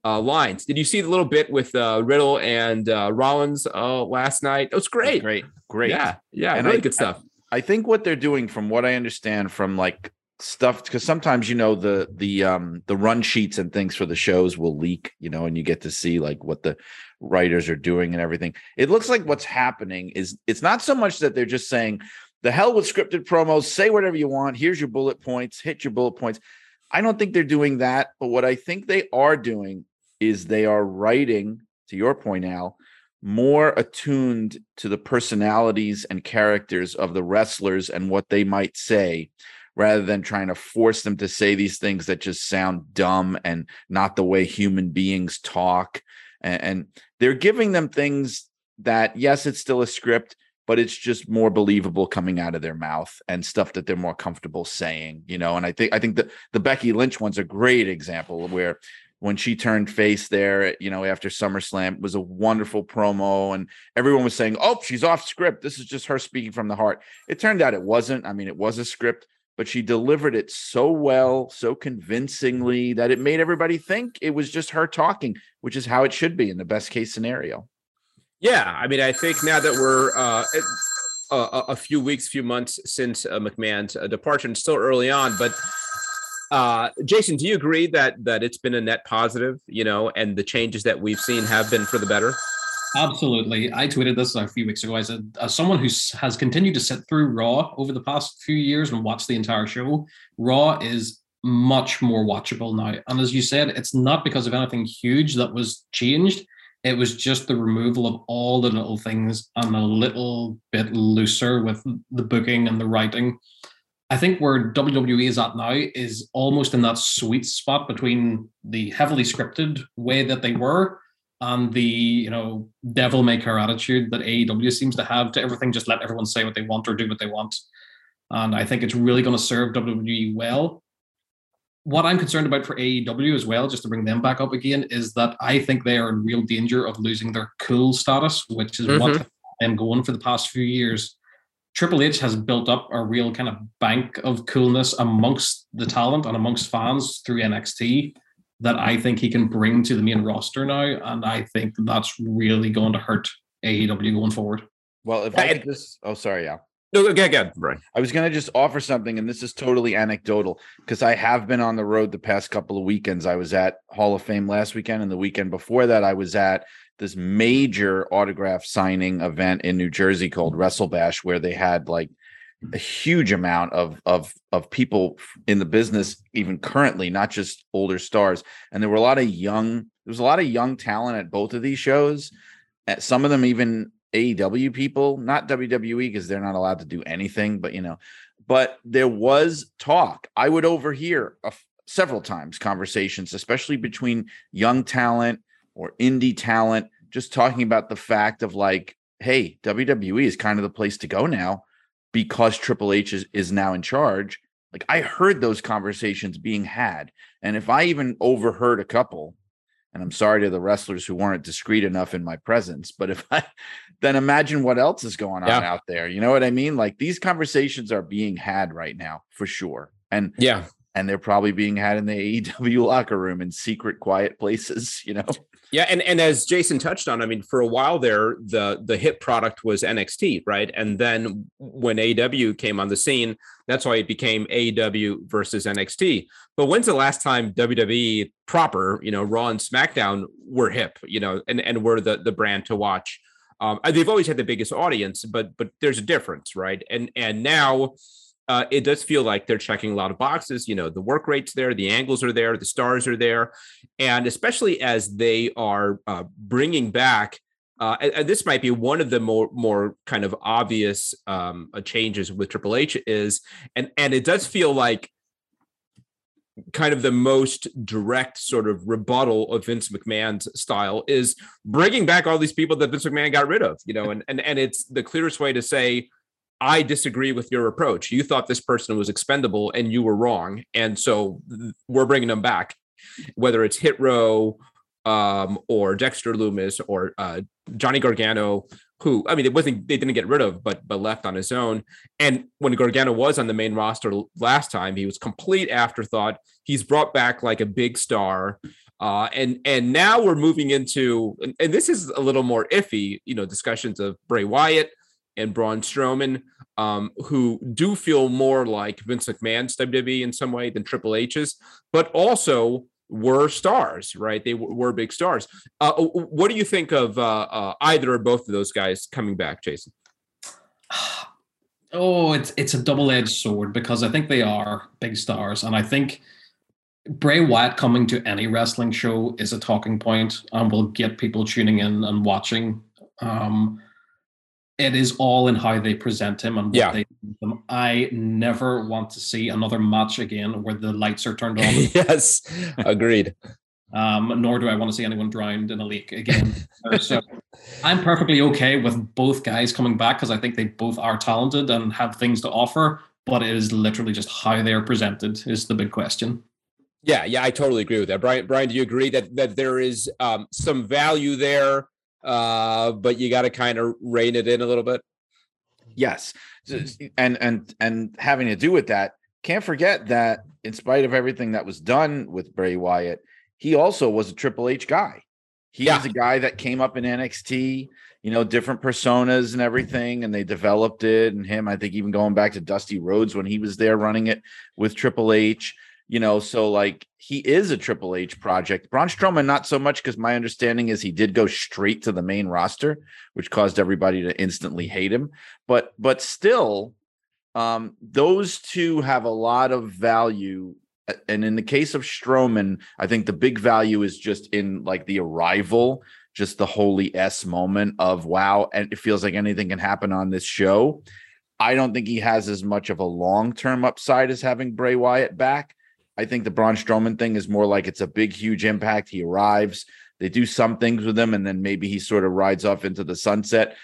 uh lines. Did you see the little bit with uh riddle and uh rollins uh last night? It was great. great. Great. Yeah. Yeah. And really I, good stuff. I, I think what they're doing from what i understand from like stuff because sometimes you know the the um the run sheets and things for the shows will leak you know and you get to see like what the writers are doing and everything. It looks like what's happening is it's not so much that they're just saying the hell with scripted promos say whatever you want here's your bullet points hit your bullet points. I don't think they're doing that but what i think they are doing is they are writing to your point al more attuned to the personalities and characters of the wrestlers and what they might say rather than trying to force them to say these things that just sound dumb and not the way human beings talk. And, they're giving them things that, yes, it's still a script, but it's just more believable coming out of their mouth and stuff that they're more comfortable saying, you know. And I think I think the the Becky Lynch one's a great example where when she turned face there, you know, after SummerSlam was a wonderful promo. And everyone was saying, oh, she's off script. This is just her speaking from the heart. It turned out it wasn't. I mean, it was a script, but she delivered it so well, so convincingly that it made everybody think it was just her talking, which is how it should be in the best case scenario. Yeah. I mean, I think now that we're, uh, a, a, few weeks, few months since uh, McMahon's uh, departure, and still early on. But uh, Jason, do you agree that that it's been a net positive? You know, and the changes that we've seen have been for the better. Absolutely. I tweeted this a few weeks ago. I said, as someone who has continued to sit through Raw over the past few years and watch the entire show, Raw is much more watchable now. And as you said, it's not because of anything huge that was changed. It was just the removal of all the little things and a little bit looser with the booking and the writing. I think where WWE is at now is almost in that sweet spot between the heavily scripted way that they were and the you know devil may care attitude that AEW seems to have to everything. Just let everyone say what they want or do what they want, and I think it's really going to serve WWE well. What I'm concerned about for AEW as well, just to bring them back up again, is that I think they are in real danger of losing their cool status, which is mm-hmm. what them going for the past few years. Triple H has built up a real kind of bank of coolness amongst the talent and amongst fans through NXT that I think he can bring to the main roster now. And I think that's really going to hurt AEW going forward. Well, if I just, oh, sorry, yeah. No, again, again, right. I was going to just offer something, and this is totally anecdotal because I have been on the road the past couple of weekends. I was at Hall of Fame last weekend, and the weekend before that, I was at this major autograph signing event in New Jersey called Wrestle Bash, where they had like a huge amount of of of people in the business, even currently, not just older stars. And there were a lot of young. There was a lot of young talent at both of these shows. At some of them, even AEW people, not WWE because they're not allowed to do anything. But you know, but there was talk. I would overhear a, several times conversations, especially between young talent or indie talent just talking about the fact of like, hey, WWE is kind of the place to go now because Triple H is, is now in charge. Like I heard those conversations being had. And if I even overheard a couple, and I'm sorry to the wrestlers who weren't discreet enough in my presence, but if I *laughs* then imagine what else is going on yeah. out there. You know what I mean? Like these conversations are being had right now for sure. And yeah, and they're probably being had in the AEW *laughs* locker room in secret, quiet places, you know. Yeah, and and as Jason touched on, I mean, for a while there, the the hit product was NXT, right? And then when AEW came on the scene, that's why it became AEW versus NXT. But when's the last time WWE proper, you know, Raw and SmackDown were hip, you know, and and were the the brand to watch? Um, they've always had the biggest audience, but but there's a difference, right? And and now uh, it does feel like they're checking a lot of boxes. You know, the work rates there, the angles are there, the stars are there, and especially as they are uh, bringing back. Uh, and, and, this might be one of the more more kind of obvious um, uh, changes with Triple H is, and and it does feel like kind of the most direct sort of rebuttal of Vince McMahon's style is bringing back all these people that Vince McMahon got rid of, you know, and and and it's the clearest way to say I disagree with your approach. You thought this person was expendable and you were wrong. And so we're bringing them back, whether it's Hit Row um, or Dexter Lumis or uh, Johnny Gargano, who, I mean, it wasn't, they didn't get rid of, but, but left on his own. And when Gargano was on the main roster last time, he was complete afterthought. He's brought back like a big star. Uh, and and now we're moving into and, and, this is a little more iffy, you know, discussions of Bray Wyatt, and Braun Strowman, um, who do feel more like Vince McMahon's WWE in some way than Triple H's, but also were stars, right? They w- were big stars. Uh, what do you think of uh, uh, either or both of those guys coming back, Jason? *sighs* Oh, it's it's a double edged sword because I think they are big stars, and I think Bray Wyatt coming to any wrestling show is a talking point and will get people tuning in and watching. Um, it is all in how they present him and what yeah. they them. I never want to see another match again where the lights are turned on. *laughs* yes, agreed. um, nor do I want to see anyone drowned in a leak again. *laughs* so I'm perfectly okay with both guys coming back because I think they both are talented and have things to offer. But it is literally just how they are presented is the big question. Yeah, yeah, I totally agree with that. Brian, Brian, do you agree that that there is um, some value there, uh, but you got to kind of rein it in a little bit? Yes, and and and having to do with that, can't forget that in spite of everything that was done with Bray Wyatt, he also was a Triple H guy. He yeah. a guy that came up in NXT, you know, different personas and everything, and they developed it. And him, I think, even going back to Dusty Rhodes when he was there running it with Triple H you know, so like he is a Triple H project. Braun Strowman, not so much because my understanding is he did go straight to the main roster, which caused everybody to instantly hate him. But but still, um, those two have a lot of value. And in the case of Strowman, I think the big value is just in like the arrival, just the holy S moment of wow, and it feels like anything can happen on this show. I don't think he has as much of a long term upside as having Bray Wyatt back. I think the Braun Strowman thing is more like it's a big, huge impact. He arrives, they do some things with him, and then maybe he sort of rides off into the sunset.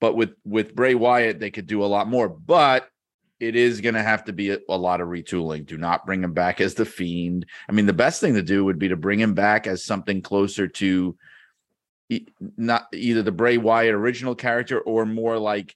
But with with Bray Wyatt, they could do a lot more. But it is going to have to be a, a, lot of retooling. Do not bring him back as the fiend. I mean, the best thing to do would be to bring him back as something closer to not either the Bray Wyatt original character or more like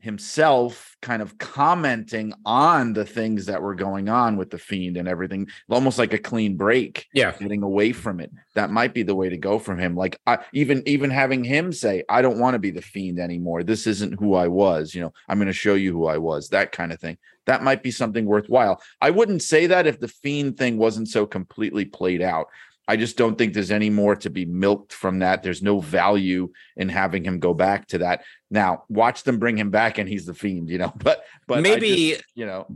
himself kind of commenting on the things that were going on with the fiend and everything almost like a clean break yeah. getting away from it. That might be the way to go from him. Like I, even even having him say i don't want to be the fiend anymore. This isn't who i was you know i'm going to show you who i was that kind of thing. That might be something worthwhile. I wouldn't say that if the fiend thing wasn't so completely played out I just don't think there's any more to be milked from that. There's no value in having him go back to that. Now, watch them bring him back and he's the fiend, you know. *laughs* But but maybe just, you know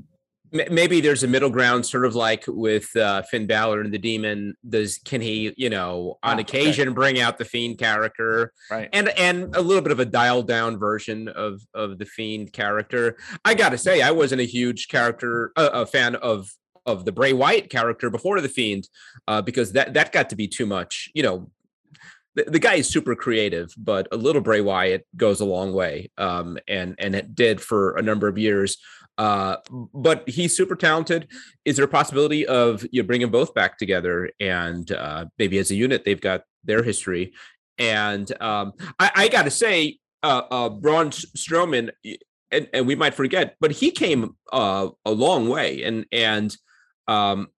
maybe there's a middle ground sort of like with uh, Finn Balor and the demon does can he you know on oh, occasion okay. bring out the fiend character right and and a little bit of a dialed down version of of the fiend character I got to say I wasn't a huge character uh, a fan of of the Bray Wyatt character before the Fiend, uh, because that that got to be too much. You know, the, the, guy is super creative, but a little Bray Wyatt goes a long way, um, and and it did for a number of years. Uh, but he's super talented. Is there a possibility of you know, bringing both back together and uh, maybe as a unit they've got their history? And um, I, I got to say, uh, uh, Braun Strowman, and, and we might forget, but he came uh, a long way, and and um,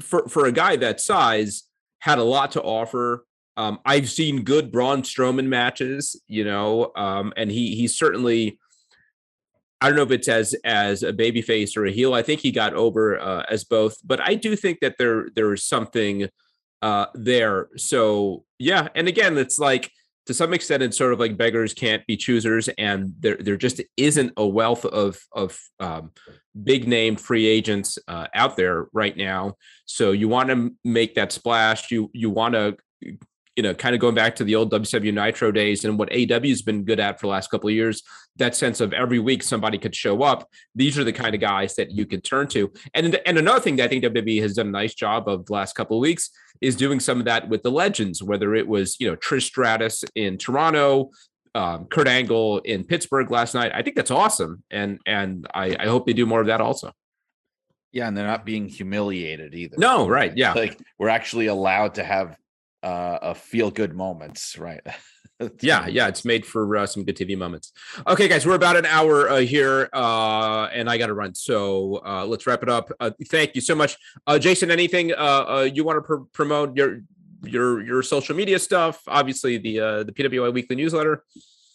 for for a guy that size, had a lot to offer. Um, I've seen good Braun Strowman matches, you know, um, and he he certainly. I don't know if it's as as a baby face or a heel. I think he got over uh, as both, but I do think that there there is something uh, there. So yeah, and again, it's like to some extent it's sort of like beggars can't be choosers and there there just isn't a wealth of of um, big name free agents uh, out there right now. So you want to make that splash you you want to you know kind of going back to the old WCW Nitro days and what AEW's been good at for the last couple of years that sense of every week somebody could show up these are the kind of guys that you can turn to and and another thing that I think WWE has done a nice job of the last couple of weeks is doing some of that with the legends, whether it was, you know, Trish Stratus in Toronto, um, Kurt Angle in Pittsburgh last night. I think that's awesome. And and I, I hope they do more of that also. Yeah, and they're not being humiliated either. No, right. Yeah. Like we're actually allowed to have uh, a feel good moments, right? *laughs* yeah, yeah, it's made for uh, some good TV moments. Okay, guys, we're about an hour uh, here, uh, and I got to run, so uh, let's wrap it up. Uh, thank you so much, uh, Jason. Anything uh, uh, you want to pr- promote your your your social media stuff? Obviously, the uh, the PWI weekly newsletter.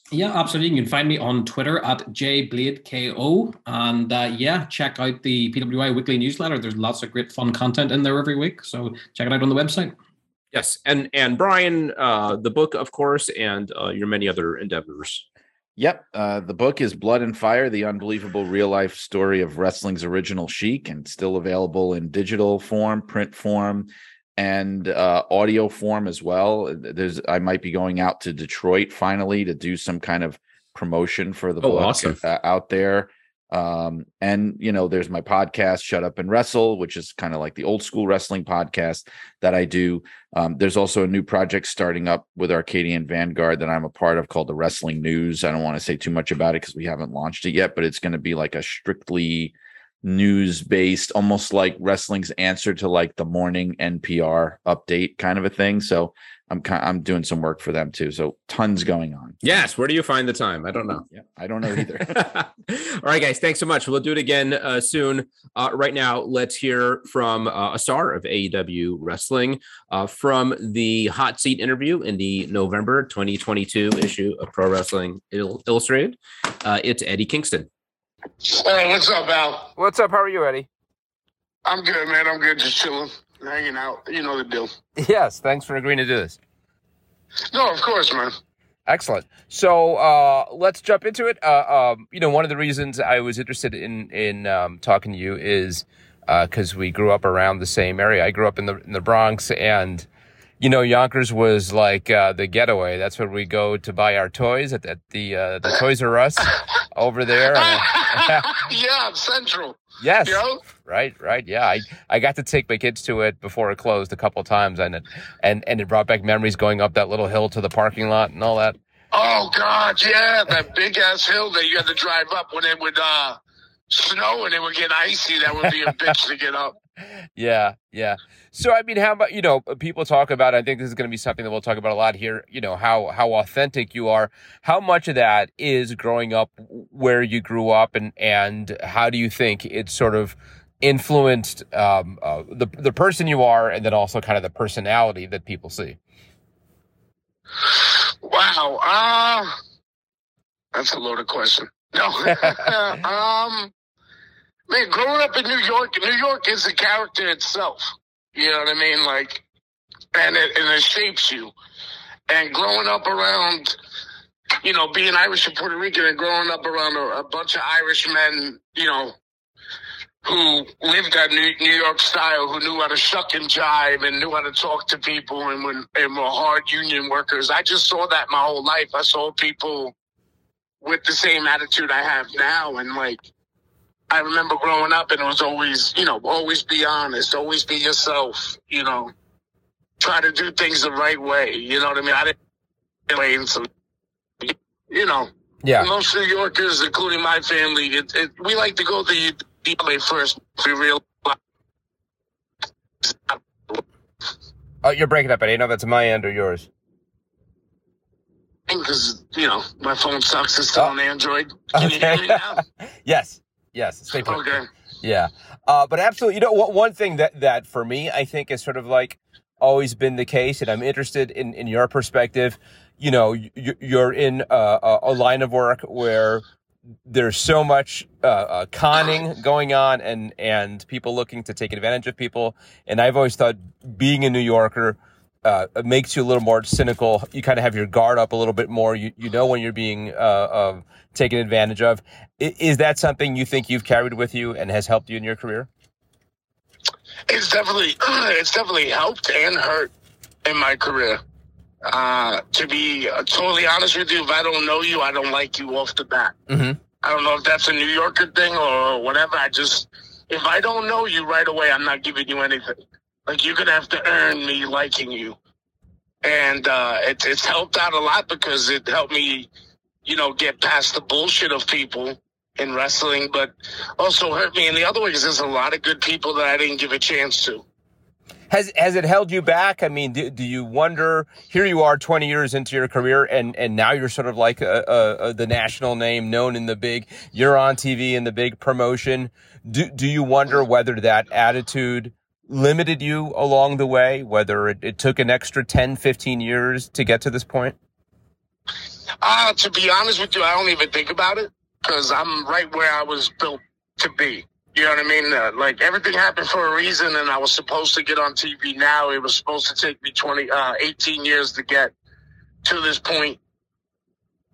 Yeah, absolutely. You can find me on Twitter at jbladeko. And uh, yeah, check out the PWI weekly newsletter. There's lots of great fun content in there every week. So check it out on the website. Yes, and and Brian, uh, the book, of course, and uh, your many other endeavors. Yep, uh, the book is Blood and Fire: The Unbelievable Real Life Story of Wrestling's Original Sheik, and still available in digital form, print form, and uh, audio form as well. There's I might be going out to Detroit finally to do some kind of promotion for the oh, book awesome. Uh, out there um and you know there's my podcast shut up and wrestle which is kind of like the old school wrestling podcast that i do um there's also a new project starting up with arcadian vanguard that i'm a part of called the wrestling news i don't want to say too much about it because we haven't launched it yet but it's going to be like a strictly news based, almost like wrestling's answer to like the morning NPR update kind of a thing. So I'm kind I'm doing some work for them too. So tons going on. Yes. Where do you find the time? I don't know. Yeah, I don't know either. *laughs* All right, guys. Thanks so much. We'll do it again uh, soon. Uh, right now, let's hear from uh, a star of AEW wrestling uh, from the hot seat interview in the November 2022 issue of Pro Wrestling Il- Illustrated. Uh, it's Eddie Kingston. Hey, what's up, Al? What's up? How are you, Eddie? I'm good, man. I'm good. Just chilling, hanging out. You know the deal. *laughs* Yes, thanks for agreeing to do this. No, of course, man. Excellent. So uh, let's jump into it. Uh, um, you know, one of the reasons I was interested in in um, talking to you is because we grew up around the same area. I grew up in the in the Bronx, and you know, Yonkers was like uh, the getaway. That's where we go to buy our toys at, at the uh, the Toys R Us over there. *laughs* yeah, Central. Yes, Yo. right, right. Yeah, I, I got to take my kids to it before it closed a couple of times, and it and and it brought back memories going up that little hill to the parking lot and all that. Oh God, yeah, that big ass hill that you had to drive up when it would uh, snow and it would get icy. That would be a bitch to get up. *laughs* Yeah, yeah. So I mean, how about you know people talk about? I think this is going to be something that we'll talk about a lot here. You know how how authentic you are. How much of that is growing up where you grew up, and and how do you think it sort of influenced um, uh, the the person you are, and then also kind of the personality that people see. Wow. Uh, that's a loaded question. No. *laughs* *laughs* um, man, growing up in New York, New York is a character itself. You know what I mean? Like, and it, and it shapes you. And growing up around, you know, being Irish and Puerto Rican and growing up around a, a bunch of Irish men, you know, who lived that New, New York style, who knew how to shuck and jive and knew how to talk to people and, when, and were hard union workers. I just saw that my whole life. I saw people with the same attitude I have now. And like, I remember growing up and it was always, you know, always be honest, always be yourself, you know, try to do things the right way. You know what I mean? I didn't you know, Yeah, most New Yorkers, including my family, it, it, we like to go the deep way first. We real oh, you're breaking up. I didn't know if that's my end or yours. because you know my phone sucks. It's still Oh. on Android. Can you hear me now? *laughs* yes, yes. Stay put. Okay. Yeah. Uh, but absolutely, you know, one thing that, that for me, I think is sort of like always been the case, and I'm interested in, in your perspective. You know, you, you're in a, a- a line of work where there's so much uh, uh, conning going on and, and people looking to take advantage of people. And I've always thought being a New Yorker, uh, it makes you a little more cynical. You kind of have your guard up a little bit more. You you know when you're being uh, uh, taken advantage of. I- Is that something you think you've carried with you and has helped you in your career? It's definitely *clears throat* it's definitely helped and hurt in my career. Uh, to be totally honest with you, if I don't know you, I don't like you off the bat. Mm-hmm. I don't know if that's a New Yorker thing or whatever. I just, if I don't know you right away, I'm not giving you anything. Like you're gonna have to earn me liking you, and uh, it's it's helped out a lot because it helped me, you know, get past the bullshit of people in wrestling, but also hurt me in the other way because there's a lot of good people that I didn't give a chance to. Has has it held you back? I mean, do, do you wonder? Here you are, twenty years into your career, and and now you're sort of like a, a, a, the national name, known in the big. You're on TV in the big promotion. Do do you wonder whether that attitude limited you along the way? Whether it, it took an extra 10, 15 years to get to this point? Uh, to be honest with you, I don't even think about it because I'm right where I was built to be. You know what I mean? Uh, like everything happened for a reason, and I was supposed to get on TV now. It was supposed to take me 20, uh, 18 years to get to this point.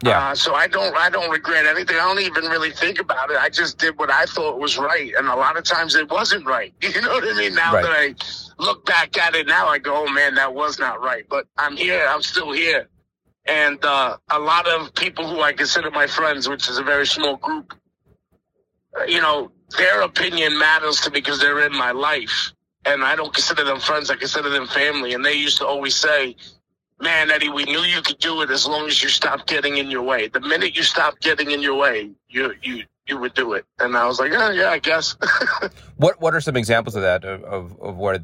Yeah. Uh, so I don't, I don't regret anything. I don't even really think about it. I just did what I thought was right, and a lot of times it wasn't right. *laughs* You know what I mean? Now Right. that I look back at it now, I go, "Oh man, that was not right." But I'm here. I'm still here and uh, a lot of people who I consider my friends, which is a very small group, uh, you know, their opinion matters to me because they're in my life, and I don't consider them friends. I consider them family. And they used to always say, "Man, Eddie, we knew you could do it as long as you stopped getting in your way. The minute you stopped getting in your way, you you you would do it. And I was like, yeah, yeah, I guess. *laughs* what What are some examples of that of of, of where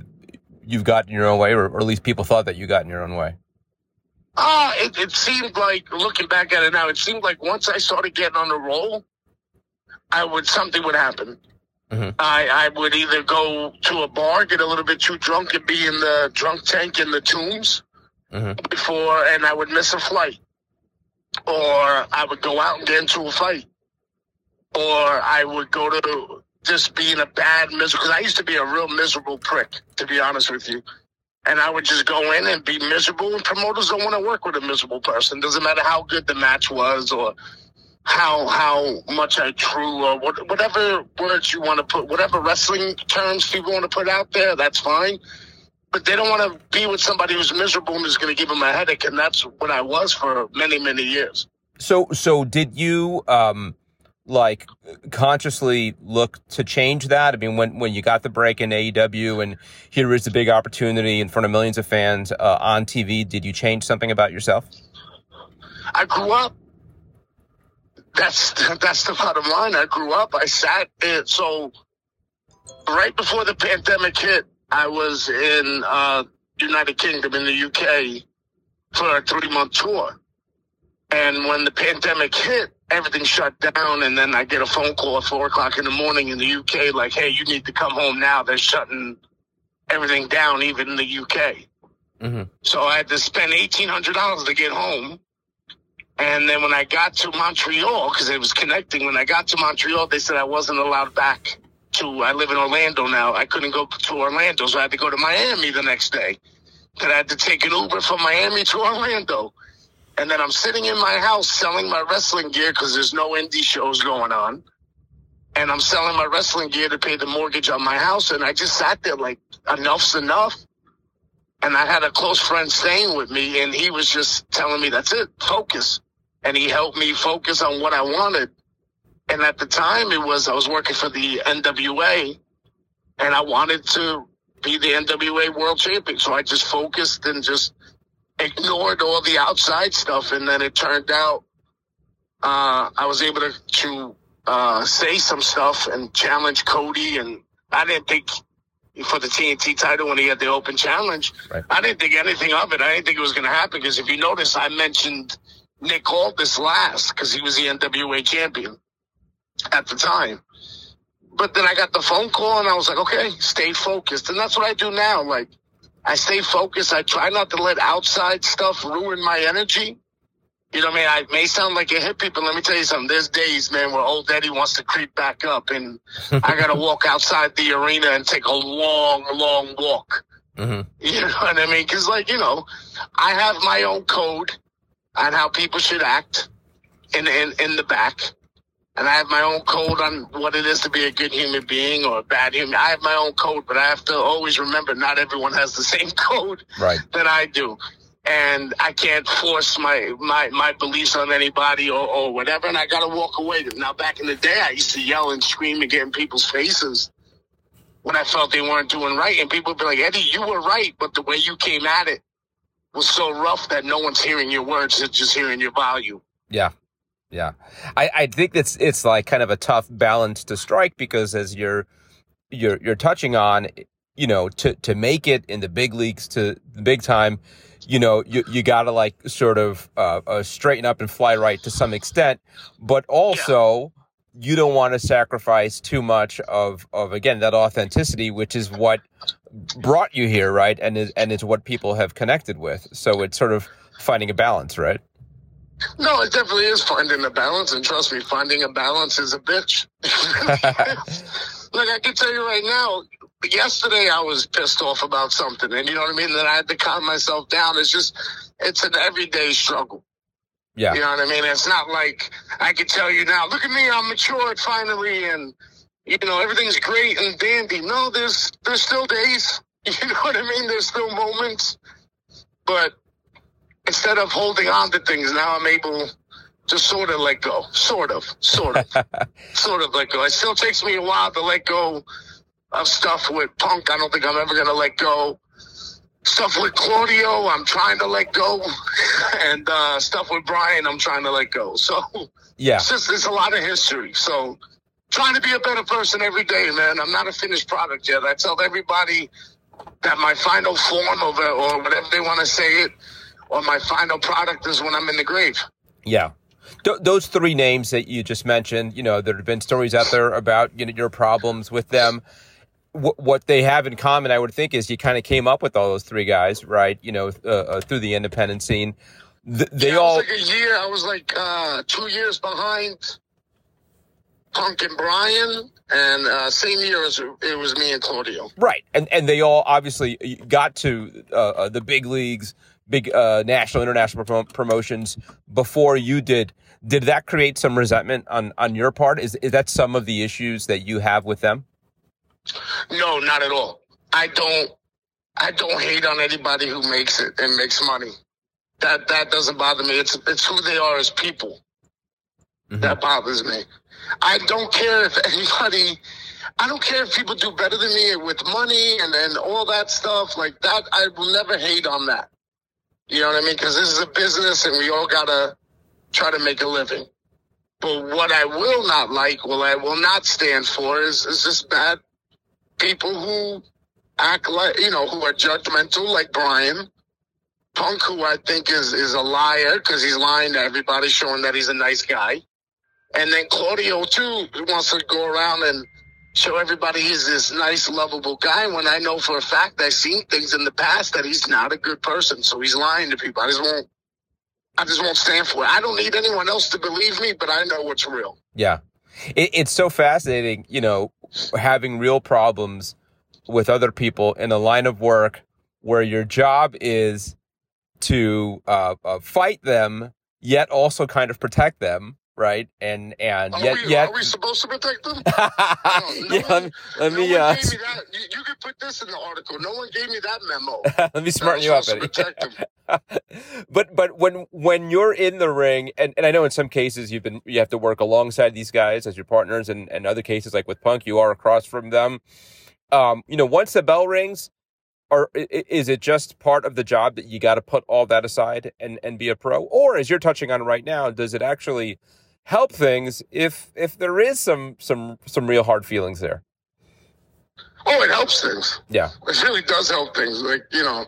you've gotten your own way, or, or at least people thought that you got in your own way? Ah, uh, it, it seemed like looking back at it now, it seemed like once I started getting on the roll, I would something would happen. Mm-hmm. I, I would either go to a bar, get a little bit too drunk, and be in the drunk tank in the tombs mm-hmm. before, and I would miss a flight, or I would go out and get into a fight, or I would go to just being a bad miserable. Because I used to be a real miserable prick, to be honest with you. And I would just go in and be miserable, and promoters don't want to work with a miserable person. Doesn't matter how good the match was or how how much I drew or what, whatever words you want to put, whatever wrestling terms people want to put out there, that's fine. But they don't want to be with somebody who's miserable and is going to give them a headache, and that's what I was for many many years. So so did you um like consciously look to change that? I mean, when when you got the break in AEW and here is the big opportunity in front of millions of fans uh, on TV, did you change something about yourself? I grew up that's that's the bottom line. I grew up. I sat in. So right before the pandemic hit, I was in uh, United Kingdom in the UK for a three month tour. And when the pandemic hit, everything shut down. And then I get a phone call at four o'clock in the morning in the UK, like, "Hey, you need to come home now. They're shutting everything down, even in the UK." Mm-hmm. So I had to spend eighteen hundred dollars to get home and then when I got to Montreal, because it was connecting, when I got to Montreal, they said I wasn't allowed back to, I live in Orlando now. I couldn't go to Orlando, so I had to go to Miami the next day. Then I had to take an Uber from Miami to Orlando. And then I'm sitting in my house selling my wrestling gear because there's no indie shows going on. And I'm selling my wrestling gear to pay the mortgage on my house. And I just sat there like, enough's enough. And I had a close friend staying with me, and he was just telling me, that's it, focus and he helped me focus on what I wanted. And at the time, it was I was working for the NWA, and I wanted to be the NWA World Champion. So I just focused and just ignored all the outside stuff. And then it turned out uh, I was able to, to uh, say some stuff and challenge Cody. And I didn't think for the TNT title when he had the open challenge, right. I didn't think anything of it. I didn't think it was going to happen because if you notice, I mentioned Nick Aldis last because he was the NWA champion at the time. But then I got the phone call and I was like, okay, stay focused. And that's what I do now. Like, I stay focused. I try not to let outside stuff ruin my energy. You know what I mean? I may sound like a hippie, but let me tell you something. There's days, man, where old Eddie wants to creep back up and I got to *laughs* walk outside the arena and take a long, long walk. Mm-hmm. You know what I mean? Cause like, you know, I have my own code on how people should act in, in, in the back. And I have my own code on what it is to be a good human being or a bad human. I have my own code, but I have to always remember not everyone has the *laughs* same code right. that I do. And I can't force my, my, my beliefs on anybody or, or whatever. And I got to walk away. Now, back in the day, I used to yell and scream and get in people's faces when I felt they weren't doing right. And people would be like, Eddie, you were right, but the way you came at it was so rough that no one's hearing your words; they're just hearing your volume. Yeah, yeah. I I think that's it's like kind of a tough balance to strike because as you're you're you're touching on, you know, to to make it in the big leagues to the big time, you know, you you got to like sort of uh, uh, straighten up and fly right to some extent, but also. You don't want to sacrifice too much of, of again that authenticity, which is what brought you here, right? And is and it's what people have connected with. So it's sort of finding a balance, right? No, it definitely is finding a balance, and trust me, finding a balance is a bitch. *laughs* Look, I can tell you right now. Yesterday, I was pissed off about something, and you know what I mean. That I had to calm myself down. It's just, it's an everyday struggle. Yeah, you know what I mean. It's not like I can tell you now. Look at me, I'm matured finally, and you know, everything's great and dandy. No, there's there's still days. *laughs* You know what I mean? There's still moments. But instead of holding on to things, now I'm able to sort of let go. Sort of. Sort of. *laughs* sort of let go. It still takes me a while to let go of stuff with Punk. I don't think I'm ever gonna let go. Stuff with Claudio, I'm trying to let go. *laughs* and uh, stuff with Bryan, I'm trying to let go. So Yeah. It's just it's a lot of history. So trying to be a better person every day, man. I'm not a finished product yet. I tell everybody that my final form of it, or whatever they want to say it, or my final product is when I'm in the grave. Yeah. Th- those three names that you just mentioned, you know, there have been stories out there about you know your problems with them. Wh- what they have in common, I would think, is you kind of came up with all those three guys, right? You know, uh, uh, through the independent scene. Th- they yeah, all, like a year. I was like uh, two years behind Punk and Bryan, and uh, same year as it was me and Claudio. right, and and they all obviously got to uh, uh, the big leagues, big uh, national, international prom- promotions before you did. Did that create some resentment on on your part? Is is that some of the issues that you have with them? No, not at all. I don't. I don't hate on anybody who makes it and makes money. That that doesn't bother me. It's it's who they are as people Mhm. that bothers me. I don't care if anybody. I don't care if people do better than me with money and and all that stuff like that. I will never hate on that. You know what I mean? Because this is a business and we all gotta try to make a living. But what I will not like, what I will not stand for, is is just bad people who act like you know who are judgmental, like Bryan Punk, who I think is is a liar because he's lying to everybody, showing that he's a nice guy, and then Claudio too who wants to go around and show everybody he's this nice, lovable guy. When I know for a fact I've seen things in the past that he's not a good person, so he's lying to people. I just won't. I just won't stand for it. I don't need anyone else to believe me, but I know what's real. Yeah. It, it's so fascinating, you know, having real problems with other people in a line of work where your job is to uh, uh, fight them, yet also kind of protect them, right? And and Are, yet we, yet. are we supposed to protect them? *laughs* yeah, let me, let no me uh, me that. You, you could put this in the article. No one gave me that memo. *laughs* let me smarten you up, Eddie. *laughs* but but when when you're in the ring, and, and I know in some cases you've been you have to work alongside these guys as your partners, and and other cases like with Punk, you are across from them. Um, you know, once the bell rings, or is it just part of the job that you got to put all that aside and and be a pro, or as you're touching on right now, does it actually help things if if there is some some some real hard feelings there? Oh, it helps things. Yeah, It really does help things. Like you know,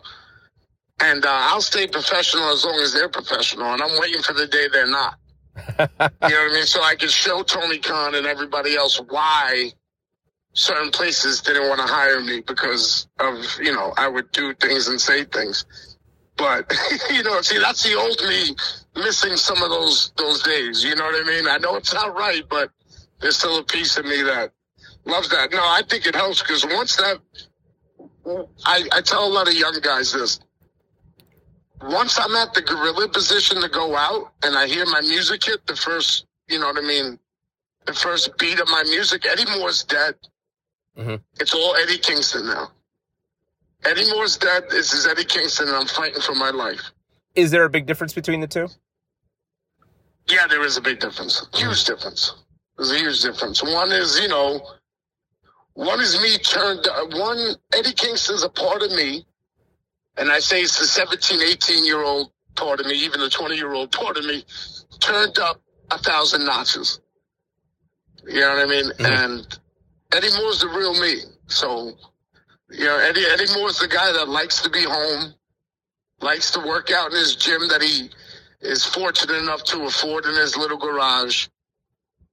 and uh, I'll stay professional as long as they're professional, and I'm waiting for the day they're not. *laughs* you know what I mean? So I can show Tony Khan and everybody else why certain places didn't want to hire me because of you know I would do things and say things. But *laughs* you know, see, that's the old me missing some of those those days. You know what I mean? I know it's not right, but there's still a piece of me that loves that. No, I think it helps because once that, I, I tell a lot of young guys this. Once I'm at the gorilla position to go out and I hear my music hit, the first, you know what I mean, the first beat of my music, Eddie Moore's dead. Mhm. It's all Eddie Kingston now. Eddie Moore's dead. This is Eddie Kingston, and I'm fighting for my life. is there a big difference between the two? Yeah, there is a big difference. Huge hmm. difference. There's a huge difference. One is, you know, one is me turned, one, Eddie Kingston's a part of me. And I say it's the 17, 18 year old part of me, even the 20 year old part of me, turned up a thousand notches. You know what I mean? Hmm. And Eddie Moore's the real me. So, you know, Eddie, Eddie Moore's the guy that likes to be home, likes to work out in his gym that he is fortunate enough to afford in his little garage.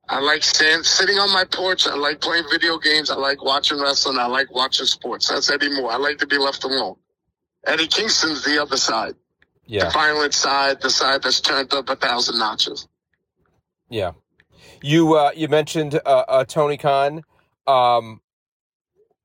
I like stand, sitting on my porch. I like playing video games. I like watching wrestling. I like watching sports. That's Eddie Moore. I like to be left alone. Eddie Kingston's the other side, the violent side, the side that's turned up a thousand notches. yeah. You uh, you mentioned uh, uh, Tony Khan. Um,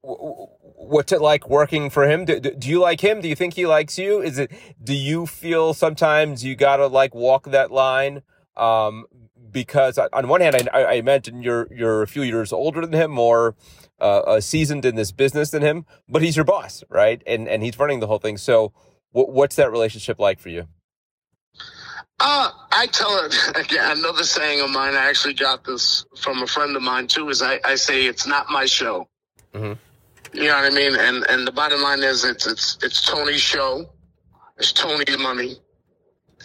w- w- what's it like working for him? Do, do do you like him? Do you think he likes you? Is it? Do you feel sometimes you gotta like walk that line? Um, because on- on one hand, I, I imagine you're you're a few years older than him, more uh, seasoned in this business than him, but he's your boss, right? And and he's running the whole thing. So, wh- what's that relationship like for you? Uh, I tell it *laughs* again. Another saying of mine. I actually got this from a friend of mine too. Is I, I say it's not my show. Mhm. You know what I mean? And and the bottom line is it's it's it's Tony's show. It's Tony's money,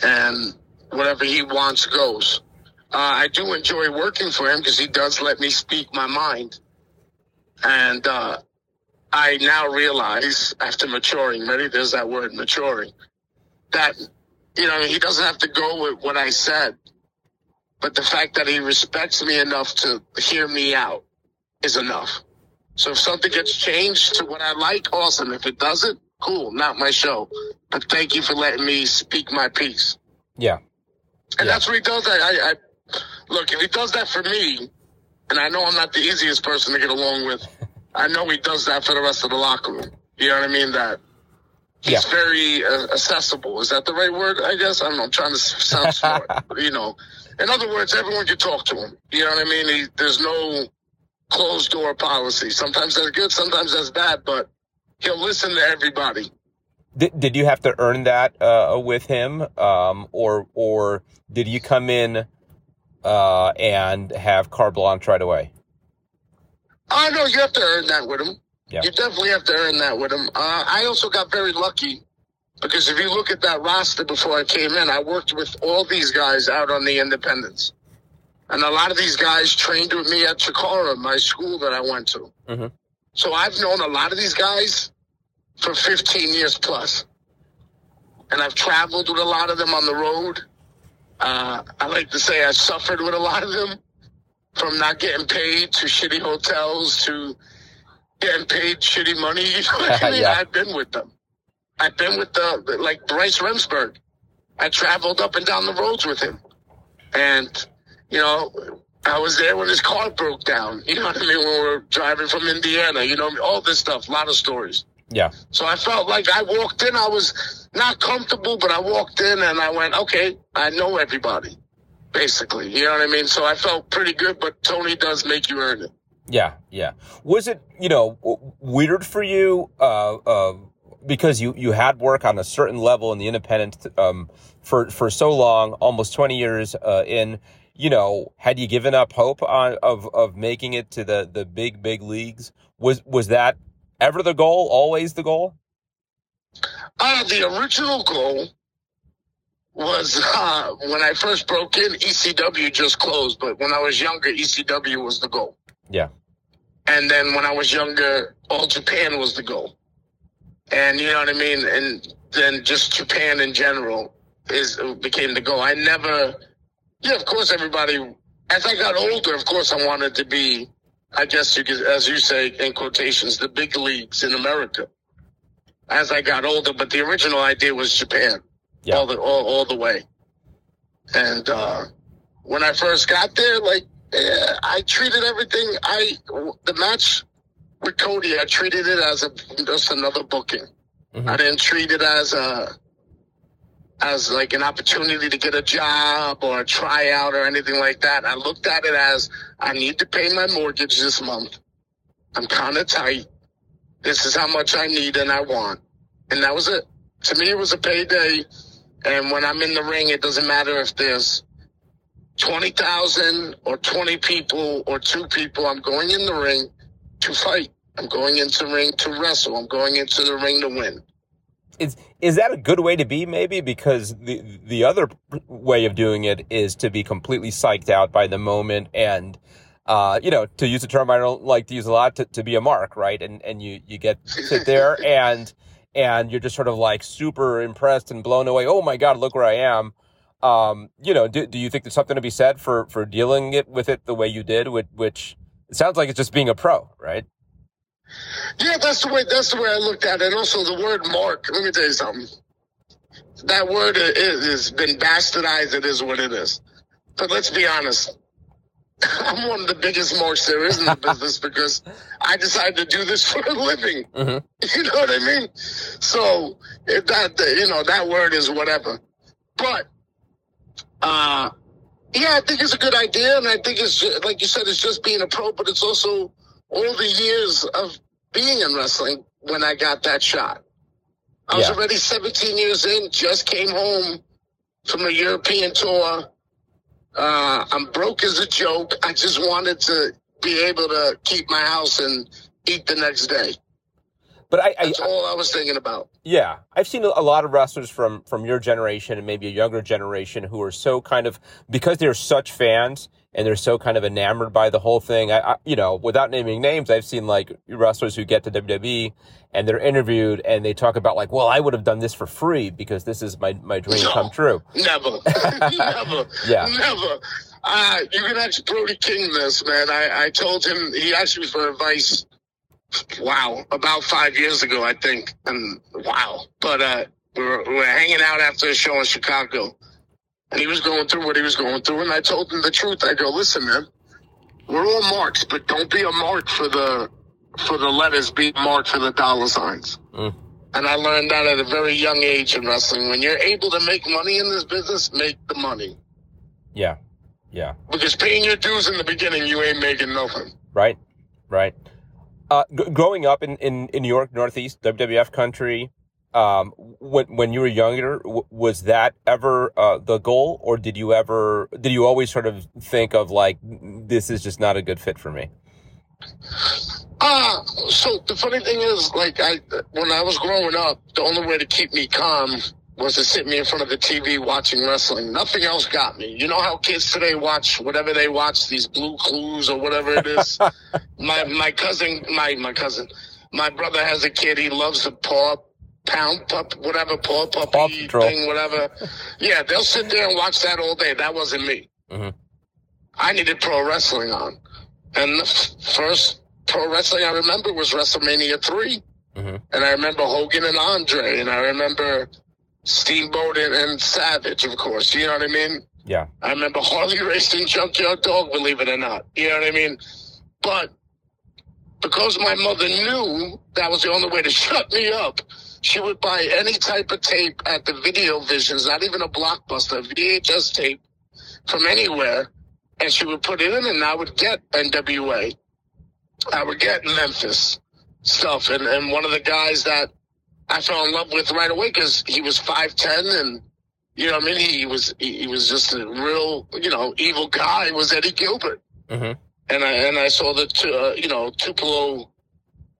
and whatever he wants goes. Uh, I do enjoy working for him because he does let me speak my mind. And uh, I now realize, after maturing, ready? There's that word, maturing, that, you know, he doesn't have to go with what I said. But the fact that he respects me enough to hear me out is enough. So if something gets changed to what I like, awesome. If it doesn't, cool, not my show. But thank you for letting me speak my piece. Yeah. And Yeah. that's what he does. I, I, I look if he does that for me, and I know I'm not the easiest person to get along with. I know he does that for the rest of the locker room. You know what I mean? That he's Yeah. very uh, accessible. Is that the right word? I guess I don't know. I'm trying to sound smart. *laughs* you know, in other words, everyone can talk to him. You know what I mean? He, there's no closed door policy. Sometimes that's good. Sometimes that's bad. But he'll listen to everybody. Did, did you have to earn that uh, with him, um, or or did you come in uh, and have carte blanche right away? Oh no, you have to earn that with him. Yeah. You definitely have to earn that with him. Uh, I also got very lucky because if you look at that roster before I came in, I worked with all these guys out on the independents. And a lot of these guys trained with me at Chikara, my school that I went to. Mhm. So I've known a lot of these guys for 15 years plus. And I've traveled with a lot of them on the road. Uh, I like to say I suffered with a lot of them from not getting paid to shitty hotels to getting paid shitty money. *laughs* You know what I *laughs* mean? Yeah. I've been with them. I've been with the like Bryce Remsburg. I traveled up and down the roads with him, and you know, I was there when his car broke down. *laughs* You know what I mean? When we were driving from Indiana. You know, all this stuff. A lot of stories. Yeah. So I felt like I walked in, I was not comfortable, but I walked in and I went, okay, I know everybody, basically. You know what I mean? So I felt pretty good, but Tony does make you earn it. Yeah, yeah. Was it you know weird for you uh, uh, because you you had work on a certain level in the independent um, for for so long, almost twenty years uh, in. You know, had you given up hope on of of making it to the the big big leagues? Was was that ever the goal? Always the goal? Uh, the original goal was uh, when I first broke in, ECW just closed, but when I was younger, ECW was the goal. Yeah. And then when I was younger, All Japan was the goal. And you know what I mean? And then just Japan in general is became the goal. I never, yeah, of course, everybody, as I got older, of course, I wanted to be, I guess you could, as you say, in quotations, the big leagues in America. As I got older, but the original idea was Japan, Yeah. all the all, all the way. And uh, when I first got there, like eh, I treated everything. I the match with Cody, I treated it as a just another booking. Mhm. I didn't treat it as a as like an opportunity to get a job or a tryout or anything like that. I looked at it as I need to pay my mortgage this month. I'm kind of tight. This is how much I need and I want, and that was it. To me, it was a payday. And when I'm in the ring, it doesn't matter if there's 20,000 or 20 people or two people. I'm going in the ring to fight. I'm going into the ring to wrestle. I'm going into the ring to win. Is is that a good way to be? Maybe because the the other way of doing it is to be completely psyched out by the moment and. Uh, you know, to use a term I don't like to use a lot, to, to be a mark, right? And and you you get sit there *laughs* and and you're just sort of like super impressed and blown away. Oh my God, look where I am. Um, you know, do, do you think there's something to be said for for dealing it with it the way you did, which, which it sounds like it's just being a pro, right? Yeah, that's the way. That's the way I looked at it. And also, the word "mark." Let me tell you something. That word is, has been bastardized. It is what it is. But let's be honest. *laughs* I'm one of the biggest marks there is in the business *laughs* because I decided to do this for a living. Mhm. *laughs* You know what I mean? So if that you know that word is whatever. But uh, yeah, I think it's a good idea, and I think it's like you said, it's just being a pro, but it's also all the years of being in wrestling when I got that shot. I was Yeah. already 17 years in, just came home from a European tour. Uh, I'm broke as a joke. I just wanted to be able to keep my house and eat the next day. But I, I, That's all I was thinking about. Yeah, I've seen a lot of wrestlers from from your generation and maybe a younger generation who are so kind of because they're such fans and they're so kind of enamored by the whole thing. I, I you know, without naming names, I've seen like wrestlers who get to WWE and they're interviewed and they talk about like, well, I would have done this for free because this is my my dream No. come true. *laughs* Never, *laughs* never, Yeah. never. Uh, you can ask Brody King this, man. I, I told him he asked me for advice. Wow, about five years ago, I think, and wow. But uh, we were, we were hanging out after a show in Chicago, and he was going through what he was going through, and I told him the truth. I go, listen, man, we're all marks, but don't be a mark for the for the letters. Be a mark for the dollar signs. Mm. And I learned that at a very young age in wrestling. When you're able to make money in this business, make the money. Yeah, yeah, Because paying your dues in the beginning, you ain't making nothing. right, right. Uh, g- growing up in, in, in New York, Northeast, WWF country, um, when when you were younger, w- was that ever uh, the goal, or did you ever did you always sort of think of like this is just not a good fit for me? Ah, so the funny thing is, like, I when I was growing up, the only way to keep me calm was to sit me in front of the TV watching wrestling. Nothing else got me. You know how kids today watch whatever they watch, these Blue Clues or whatever it is. *laughs* my my cousin, my my cousin, my brother has a kid. He loves the paw pound pup, whatever paw puppy Paw thing, whatever. Yeah, they'll sit there and watch that all day. That wasn't me. Mhm. I needed pro wrestling on, and the f- first pro wrestling I remember was WrestleMania 3 Mhm. and I remember Hogan and Andre, and I remember Steamboat and, and Savage, of course. You know what I mean? Yeah, I remember Harley racing Junkyard Dog, believe it or not. You know what I mean? But because my mother knew that was the only way to *laughs* shut me up, she would buy any type of tape at the video visions, not even a blockbuster, VHS tape from anywhere, and she would put it in, and I would get NWA. I would get Memphis stuff, and, and one of the guys that I fell in love with right away because he was five ten and you know what I mean he was he, he was just a real you know evil guy was Eddie Gilbert hmm and I and I saw the two, uh, you know Tupelo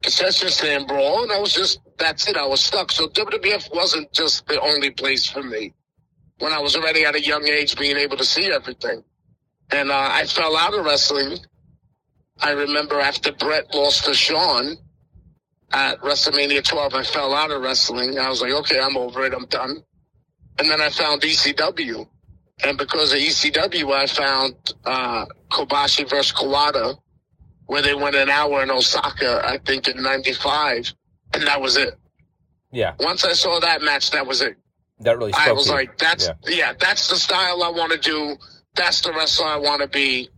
concession stand brawl and I was just that's it I was stuck so WWF wasn't just the only place for me when I was already at a young age being able to see everything and uh, I fell out of wrestling I remember after Bret lost to Shawn at WrestleMania 12, I fell out of wrestling. I was like, okay, I'm over it. I'm done. And then I found ECW. And because of ECW, I found uh, Kobashi versus Kawada, where they went an hour in Osaka, I think in 95. And that was it. yeah. Once I saw that match, that was it. That really spoke I was like, that's, Yeah. yeah. that's the style I want to do. That's the wrestler I want to be.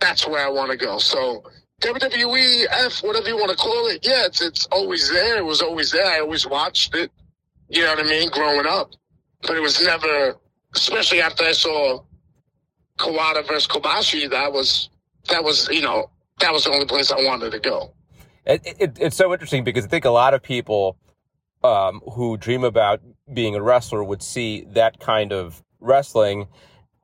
That's where I want to go. So WWE, F, whatever you want to call it, yeah, it's, it's always there. It was always there. I always watched it. You know what I mean? Growing up. But it was never, especially after I saw Kawada versus Kobashi, that was, that was, you know, that was the only place I wanted to go. It, it, it's so interesting because I think a lot of people um, who dream about being a wrestler would see that kind of wrestling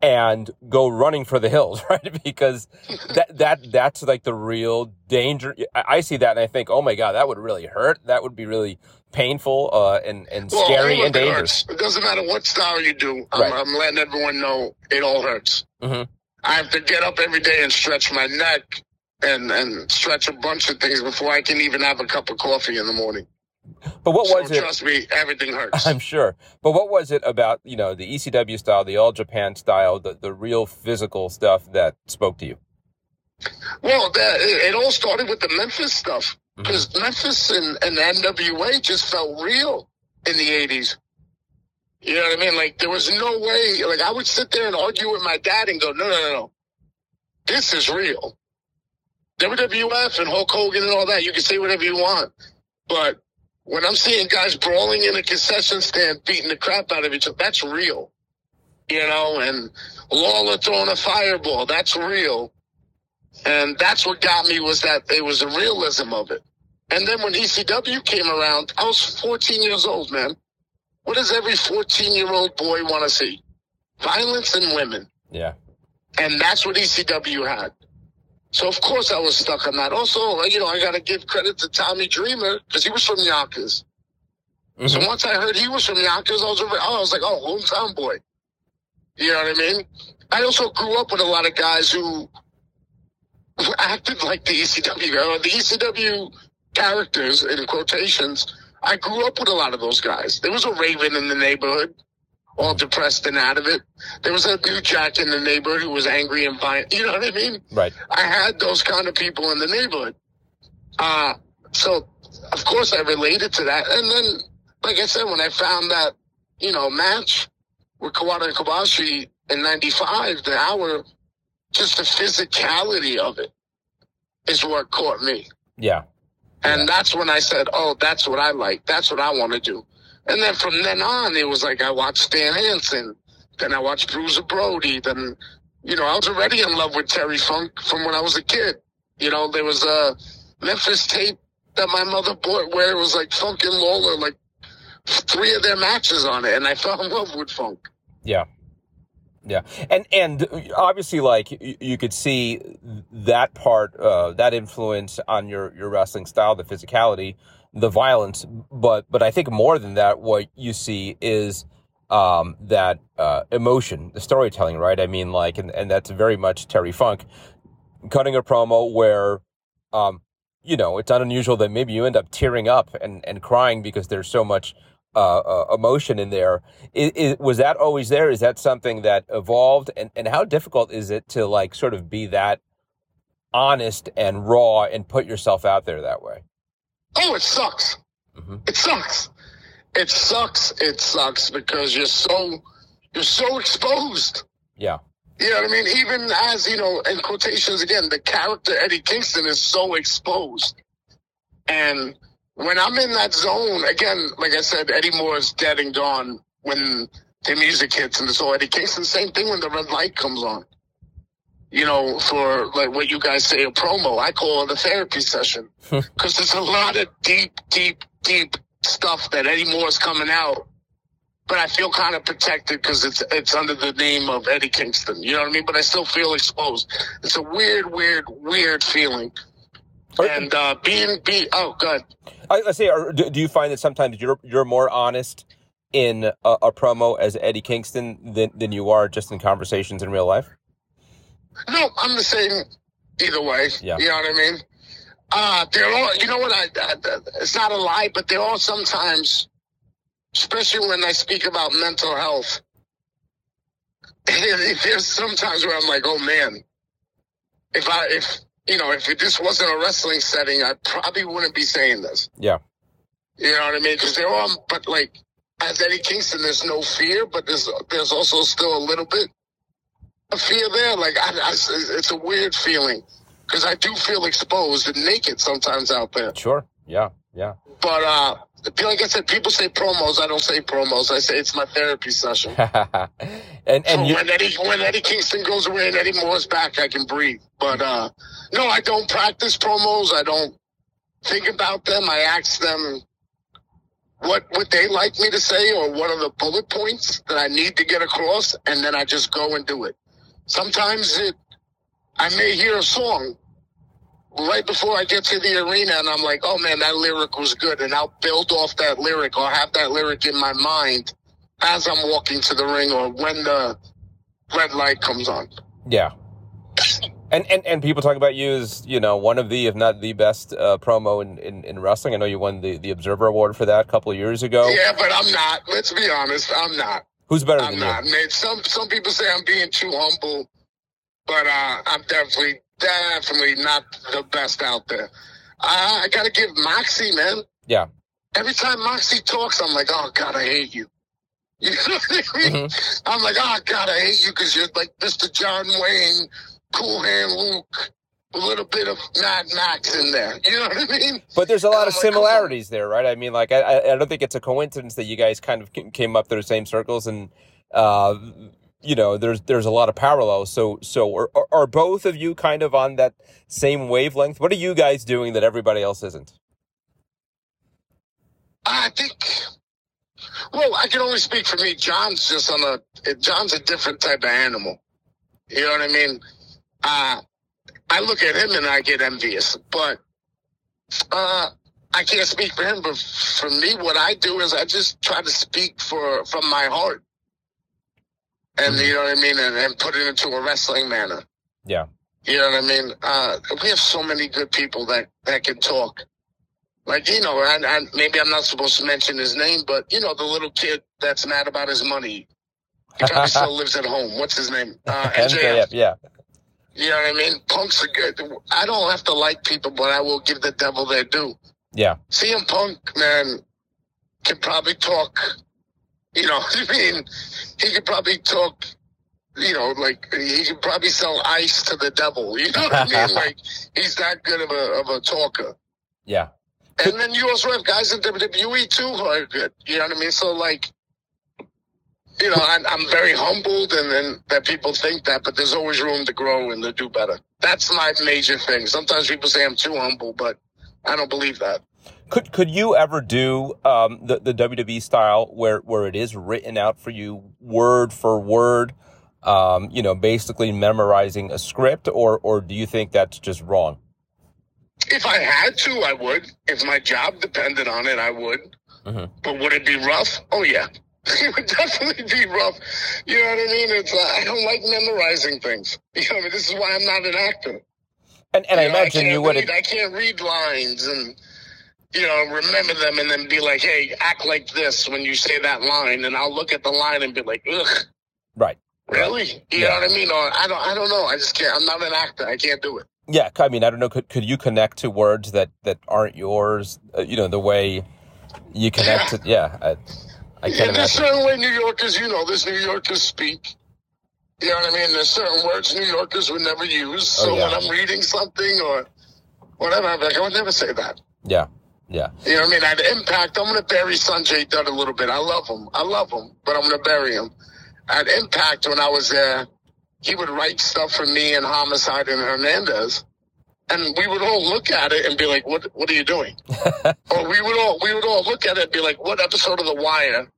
and go running for the hills, *laughs* right? Because that that that's like the real danger. I, see that and I think, oh my god, that would really hurt. That would be really painful uh, and and Well, scary and dangerous. It doesn't matter what style you do. I'm, Right. I'm letting everyone know it all hurts. Mhm. I have to get up every day and stretch my neck and, and stretch a bunch of things before I can even have a cup of coffee in the morning. But what So was it? trust me, everything hurts. *laughs* I'm sure. But what was it about, you know, the ECW style, the All Japan style, the, the real physical stuff that spoke to you? Well, that, it, all started with the Memphis stuff Mm-hmm. because Memphis and, and NWA just felt real in the 80s. You know what I mean? Like, there was no way, like, I would sit there and argue with my dad and go, no, no, no, no. This is real. WWF and Hulk Hogan and all that, you can say whatever you want. But when I'm seeing guys brawling in a concession stand, beating the crap out of each other, that's real. You know, and Lawler throwing a fireball, that's real. And that's what got me was that it was the realism of it. And then when ECW came around, I was 14 years old, man. What does every 14 year old boy want to see? Violence and women. Yeah. And that's what ECW had. So of course I was stuck on that. Also, you know, I got to give credit to Tommy Dreamer because he was from Yonkers. Mm-hmm. So once I heard he was from Yonkers, I was, over, I was like, oh, hometown boy. You know what I mean? I also grew up with a lot of guys who, who acted like the ECW, or the ECW characters in quotations. I grew up with a lot of those guys. There was a Raven in the neighborhood, all depressed and out of it. There was a New Jack in the neighborhood who was angry and violent. You know what I mean? Right. I had those kind of people in the neighborhood. Uh, so of course I related to that. And then, like I said, when I found that, you know, match with Kawada and Kobashi in 95, the hour, just the physicality of it is what caught me. Yeah. And that's when I said, oh, that's what I like. That's what I want to do. And then from then on, it was like I watched Stan Hansen. Then I watched Bruiser Brody. Then, you know, I was already in love with Terry Funk from when I was a kid. You know, there was a Memphis tape that my mother bought where it was like Funk and Lawler, like three of their matches on it. And I *laughs* fell in love with Funk. Yeah. Yeah. And and obviously like you, you could see that part uh that influence on your your wrestling style, the physicality, the violence, but but I think more than that what you see is um that uh emotion, the storytelling, right? I mean like and and that's very much Terry Funk cutting a promo where um you know, it's not unusual that maybe you end up tearing up and and crying because there's so much uh, uh, emotion in there. I i was that always there? Is that something that evolved? And and how difficult is it to like sort of be that honest and raw and put yourself out there that way? Oh, it sucks. hmm It sucks. It sucks. It sucks because you're so you're so exposed. Yeah. You know what I mean? Even as you know, in quotations again, the character Eddie Kingston is so exposed, and when I'm in that zone again, like I said, Eddie Moore is dead and gone when the music hits, and so Eddie Kingston, same thing when the red light comes on. You know, for like what you guys say a promo, I call it a therapy session *laughs* because there's a lot of deep, deep, deep stuff that Eddie Moore's coming out but I feel kind of protected because it's it's under the name of Eddie Kingston. You know what I mean? But I still feel exposed. It's a weird, weird, weird feeling. Are- And uh, being be oh good. I, I say, are, do, do you find that sometimes you're you're more honest in a, a promo as Eddie Kingston than than you are just in conversations in real life? No, I'm the same either way. Yeah. You know what I mean? Uh, they're all. You know what? I, I it's not a lie, but they're all sometimes, especially when I speak about mental health. *laughs* There's sometimes where I'm like, oh man, if I if you know if this wasn't a wrestling setting, I probably wouldn't be saying this. Yeah. You know what I mean? Because they're all, but like as Eddie Kingston, there's no fear, but there's there's also still a little bit fear there. Like I, I, it's a weird feeling because I do feel exposed and naked sometimes out there. Sure. Yeah. Yeah. But uh, like I said, people say promos. I don't say promos. I say it's my therapy session. *laughs* and So you, when Eddie when Eddie Kingston goes away and Eddie Moore's back, I can breathe. But uh, no, I don't practice promos. I don't think about them. I ask them what would they like me to say or what are the bullet points that I need to get across, and then I just go and do it. Sometimes it, I may hear a song right before I get to the arena, and I'm like, oh man, that lyric was good, and I'll build off that lyric or have that lyric in my mind as I'm walking to the ring or when the red light comes on. yeah. And, and and people talk about you as you know one of the if not the best uh, promo in, in, in wrestling. I know you won the, the Observer Award for that a couple of years ago. Yeah, but I'm not. Let's be honest, I'm not. Who's better I'm than not. Man, some some people say I'm being too humble, but uh, I'm definitely definitely not the best out there. I, I got to give Moxie, man. Yeah. Every time Moxie talks, I'm like, oh God, I hate you. *laughs* You know what I mean? Mhm. I'm like, oh God, I hate you because you're like Mr. John Wayne, Cool Hand Luke, a little bit of Mad Max in there. You know what I mean? But there's a lot of like, similarities there, right? I mean, like I, I don't think it's a coincidence that you guys kind of came up through the same circles, and uh, you know, there's there's a lot of parallels. So so are, are- are both of you kind of on that same wavelength? What are you guys doing that everybody else isn't? I think. Well, I can only speak for me. Jon's just on a. Jon's a different type of animal. You know what I mean? Uh, I look at him and I get envious. But uh, I can't speak for him. But for me, what I do is I just try to speak for from my heart, and you know what I mean, and, and put it into a wrestling manner. Yeah. You know what I mean? Uh, we have so many good people that that can talk. Like you know, and, and maybe I'm not supposed to mention his name, but you know, the little kid that's mad about his money. He probably *laughs* still lives at home. What's his name? Uh, MJF, yeah. You know what I mean? Punk's a good. I don't have to like people, but I will give the devil their due. Yeah. CM Punk, man, can probably talk. You know, *laughs* I mean, he could probably talk. You know, like he could probably sell ice to the devil. You know what I mean? *laughs* Like he's that good of a of a talker. Yeah. And then you also have guys in WWE too who are good. You know what I mean? So like, you know, I'm, I'm very humbled, and then that people think that, but there's always room to grow and to do better. That's my major thing. Sometimes people say I'm too humble, but I don't believe that. Could could you ever do um, the the WWE style where where it is written out for you word for word, um, you know, basically memorizing a script, or or do you think that's just wrong? If I had to, I would. If my job depended on it, I would. Mhm. But would it be rough? Oh yeah, *laughs* it would definitely be rough. You know what I mean? It's uh, I don't like memorizing things. *laughs* You know, I mean, this is why I'm not an actor. And and I know, imagine can't you would I can't read lines and you know remember them and then be like, hey, act like this when you say that line, and I'll look at the line and be like, ugh, right. really? You Yeah. know what I mean? Or I don't, I don't know. I just can't. I'm not an actor. I can't do it. Yeah, I mean, I don't know. Could could you connect to words that that aren't yours? Uh, you know, the way you connect to. Yeah, I, I Yeah, can't there's imagine. certain way New Yorkers, you know, there's New Yorkers speak. You know what I mean? There's certain words New Yorkers would never use. Oh, so Oh, yeah. when I'm reading something or whatever, I'm like, I would never say that. Yeah, yeah, You know what I mean? At Impact, I'm going to bury Sanjay Dutt a little bit. I love him. I love him, but I'm going to bury him. At Impact, when I was there, he would write stuff for me and Homicide and Hernandez. And we would all look at it and be like, what, what are you doing? *laughs* or we would all, we would all look at it and be like, what episode of The Wire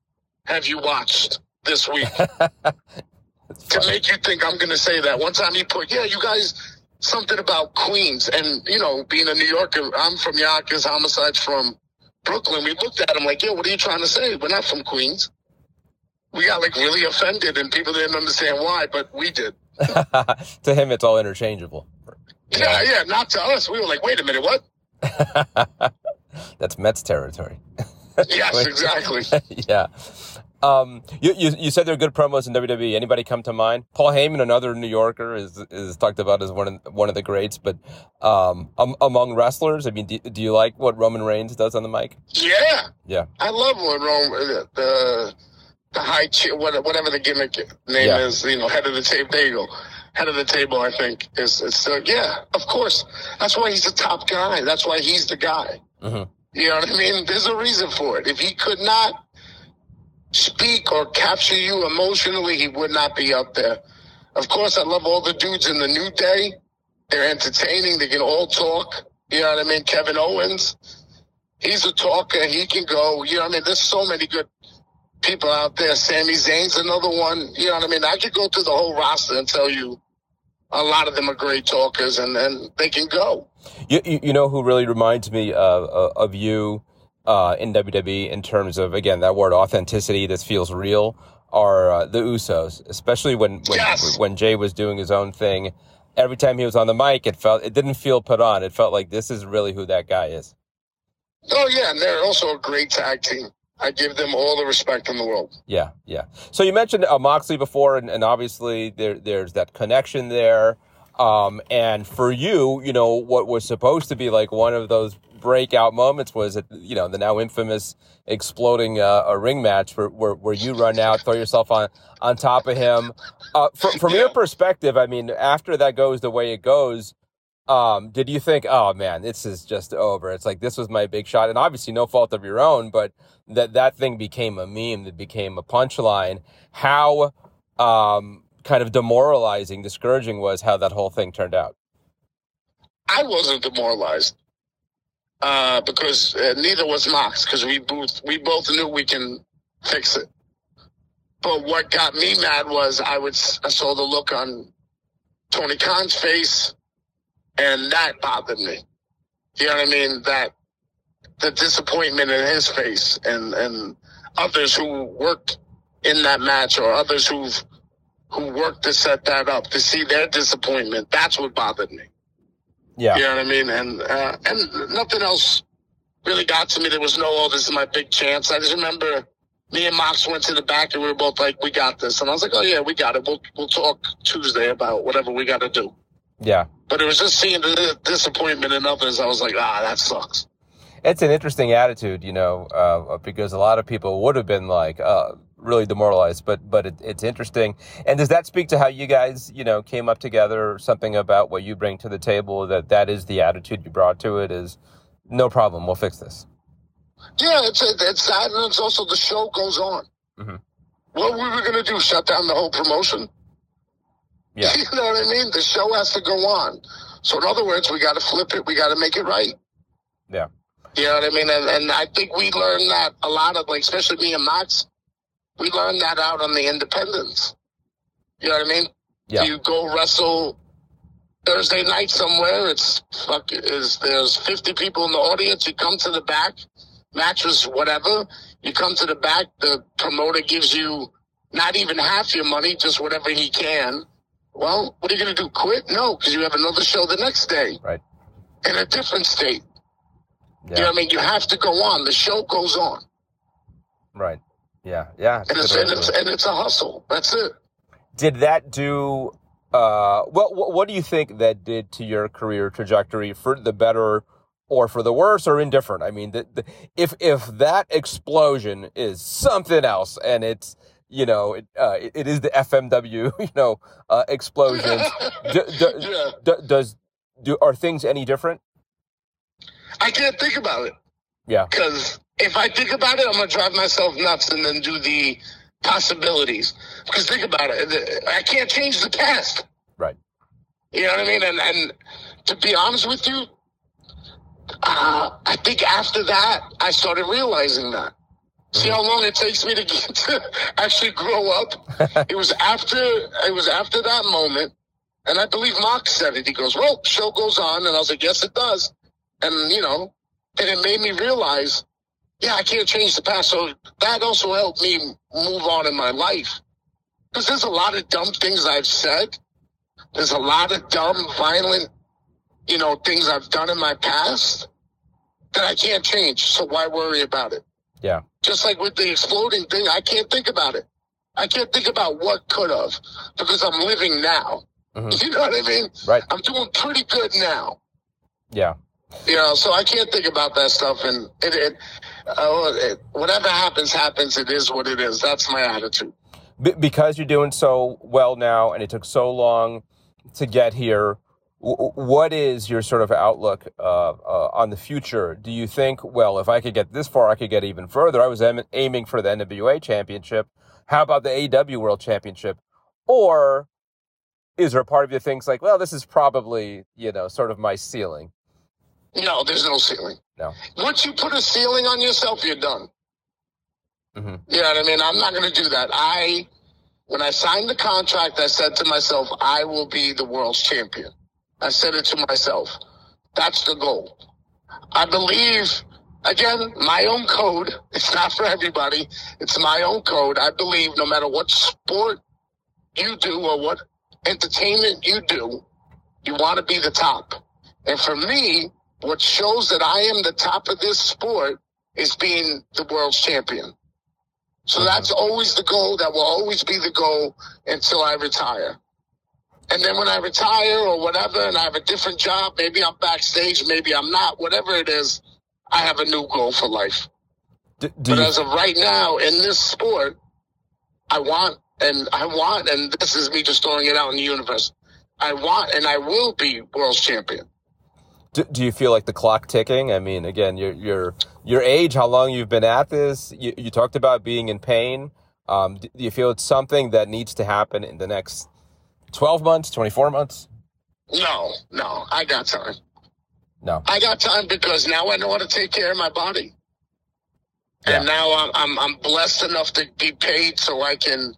have you watched this week? *laughs* to make you think I'm going to say that. One time he put, yeah, you guys, something about Queens. And, you know, being a New Yorker, I'm from Yonkers, Homicide's from Brooklyn. We looked at him like, yo, what are you trying to say? We're not from Queens. We got like really offended and people didn't understand why, but we did. *laughs* to him, it's all interchangeable. Yeah, yeah, not to us. We were like, wait a minute, what? *laughs* That's Mets territory. *laughs* Yes, exactly. *laughs* yeah. Um, you, you you said they're good promos in WWE. Anybody come to mind? Paul Heyman, another New Yorker, is is talked about as one of one of the greats. But um, um, among wrestlers, I mean, do, do you like what Roman Reigns does on the mic? Yeah. Yeah. I love when Rome, uh, the, the high, chair, whatever the gimmick name Yeah. is, you know, head of the table. There you go. Head of the table, I think, is, is yeah, of course. That's why he's the top guy. That's why he's the guy. Mhm. You know what I mean? There's a reason for it. If he could not speak or capture you emotionally, he would not be up there. Of course, I love all the dudes in the New Day. They're entertaining. They can all talk. You know what I mean? Kevin Owens, he's a talker. He can go. You know what I mean? There's so many good people out there. Sami Zayn's another one. You know what I mean? I could go through the whole roster and tell you a lot of them are great talkers and, and they can go. You, you you know who really reminds me of of, of you uh, in WWE in terms of again that word authenticity. This feels real. Are uh, the Usos, especially when when Yes. when Jay was doing his own thing. Every time he was on the mic, it felt it didn't feel put on. It felt like this is really who that guy is. Oh, yeah. And they're also a great tag team. I give them all the respect in the world. Yeah, yeah. So you mentioned uh, Moxley before, and, and obviously there there's that connection there. Um, and for you, you know, what was supposed to be like one of those breakout moments was, it, you know, the now infamous exploding uh, a ring match where, where where you run out, throw yourself on on top of him. Uh, from from your perspective, I mean, after that goes the way it goes, um, did you think, oh man, this is just over? It's like this was my big shot, and obviously no fault of your own, but that that thing became a meme, that became a punchline. How um, kind of demoralizing, discouraging was how that whole thing turned out. I wasn't demoralized uh, because uh, neither was Mox because we both we both knew we can fix it. But what got me mad was I would I saw the look on Tony Khan's face, and that bothered me. You know what I mean? That the disappointment in his face, and and others who worked in that match, or others who've who worked to set that up, to see their disappointment. That's what bothered me. Yeah. You know what I mean? And uh, and nothing else really got to me. There was no, oh, this is my big chance. I just remember me and Mox went to the back and we were both like, we got this. And I was like, oh yeah, we got it. We'll we'll talk Tuesday about whatever we got to do. Yeah. But it was just seeing the disappointment in others. I was like, ah, that sucks. It's an interesting attitude, you know, uh, because a lot of people would have been like, uh, really demoralized, but but it, it's interesting. And does that speak to how you guys, you know, came up together? or Something about what you bring to the table that that is the attitude you brought to it is no problem. We'll fix this. Yeah, it's it's that, and it's also the show goes on. Mhm. What were we gonna do? Shut down the whole promotion? Yeah. *laughs* You know what I mean? The show has to go on. So in other words, we got to flip it. We got to make it right. Yeah. You know what I mean? And, and I think we learned that a lot of like, especially me and Max, we learned that out on the independents. You know what I mean? Yeah. You go wrestle Thursday night somewhere. It's fuck. Is there's 50 people in the audience? You come to the back, matches whatever. You come to the back. The promoter gives you not even half your money, just whatever he can. Well, what are you going to do? Quit? No, because you have another show the next day. Right. In a different state. Yeah. You know what I mean? You have to go on. The show goes on. Right. Yeah. Yeah. And it's, and it's, and it's a hustle. That's it. did that do uh what what what do you think that did to your career trajectory for the better or for the worse or indifferent i mean the, the, if if that explosion is something else and it's you know it, uh, it, it is the fmw *laughs* you know uh, explosions *laughs* d- d- Yeah. d- does do are things any different I can't think about it. yeah Because if I think about it, I'm going to drive myself nuts and then do the possibilities. Because think about it. I can't change the past. right You know what I mean? And, and to be honest with you, uh, I think after that, I started realizing that. See how long it takes me to get *laughs* to actually grow up? *laughs* it was after it was after that moment, and I believe Mark said it. He goes, "Well, show goes on," and I was like, "Yes, it does." And you know, and it made me realize, yeah, I can't change the past. So that also helped me move on in my life. Because there's a lot of dumb things I've said. There's a lot of dumb, violent, you know, things I've done in my past that I can't change. So why worry about it? Yeah Just like with the exploding thing, I can't think about it. I can't think about what could have because I'm living now. Mhm. *laughs* You know what I mean? right I'm doing pretty good now. yeah You know, so I can't think about that stuff. And it, it, uh, it whatever happens, happens. It is what it is. That's my attitude. Be- because you're doing so well now and it took so long to get here what is your sort of outlook uh, uh, on the future do you think well if i could get this far i could get even further i was aim- aiming for the nwa championship how about the AEW world championship or is there a part of you that thinks like well this is probably you know sort of my ceiling No, there's no ceiling. No. Once you put a ceiling on yourself, you're done. Mhm. You know what I mean? I'm not going to do that. I, when I signed the contract, I said to myself, I will be the world's champion. I said it to myself. That's the goal. I believe, again, my own code. *laughs* It's not for everybody. It's my own code. I believe no matter what sport you do or what entertainment you do, you want to be the top. And for me, what shows that I am the top of this sport is being the world's champion. So mm-hmm. that's always the goal. That will always be the goal until I retire. And then when I retire or whatever, and I have a different job, maybe I'm backstage, maybe I'm not, whatever it is, I have a new goal for life. D- do But you, as of right now, in this sport, I want, and I want, and this is me just throwing it out in the universe. I want, and I will be world champion. do, do you feel like the clock ticking? I mean, again, your your your age, how long you've been at this. You, you talked about being in pain. Um, do you feel it's something that needs to happen in the next twelve months, twenty four months? No, no, I got time. No. I got time because now I know how to take care of my body. And now I'm, I'm I'm blessed enough to be paid so I can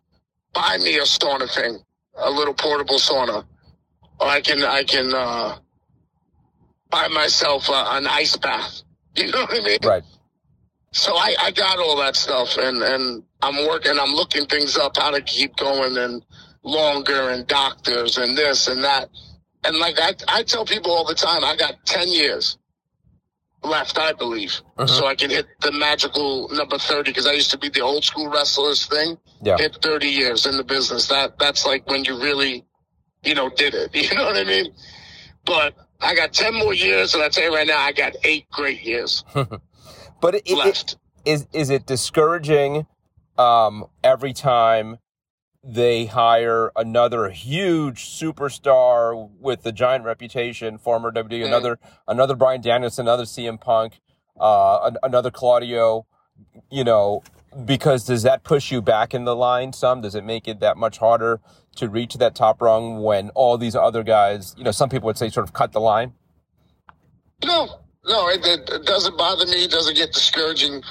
buy me a sauna thing, a little portable sauna, or I can I can uh, buy myself uh, an ice bath. *laughs* You know what I mean? Right. So I, I got all that stuff and, and I'm working, I'm looking things up, how to keep going and longer and doctors and this and that. And like I, I tell people all the time, I got 10 years left, I believe. Mhm. So I can hit the magical number 30 because I used to be the old school wrestlers thing. Yeah. Hit 30 years in the business. That, that's like when you really, you know, did it. *laughs* You know what I mean? But I got 10 more years and I tell you right now, I got eight great years *laughs* But it, it, left. is is it discouraging um, every time they hire another huge superstar with a giant reputation, former WWE, Mhm. another another Bryan Danielson, another CM Punk, uh, an, another Claudio, you know, because does that push you back in the line some? Does it make it that much harder to reach that top rung when all these other guys, you know, some people would say sort of cut the line? No, no, it, it, it doesn't bother me. It doesn't get discouraging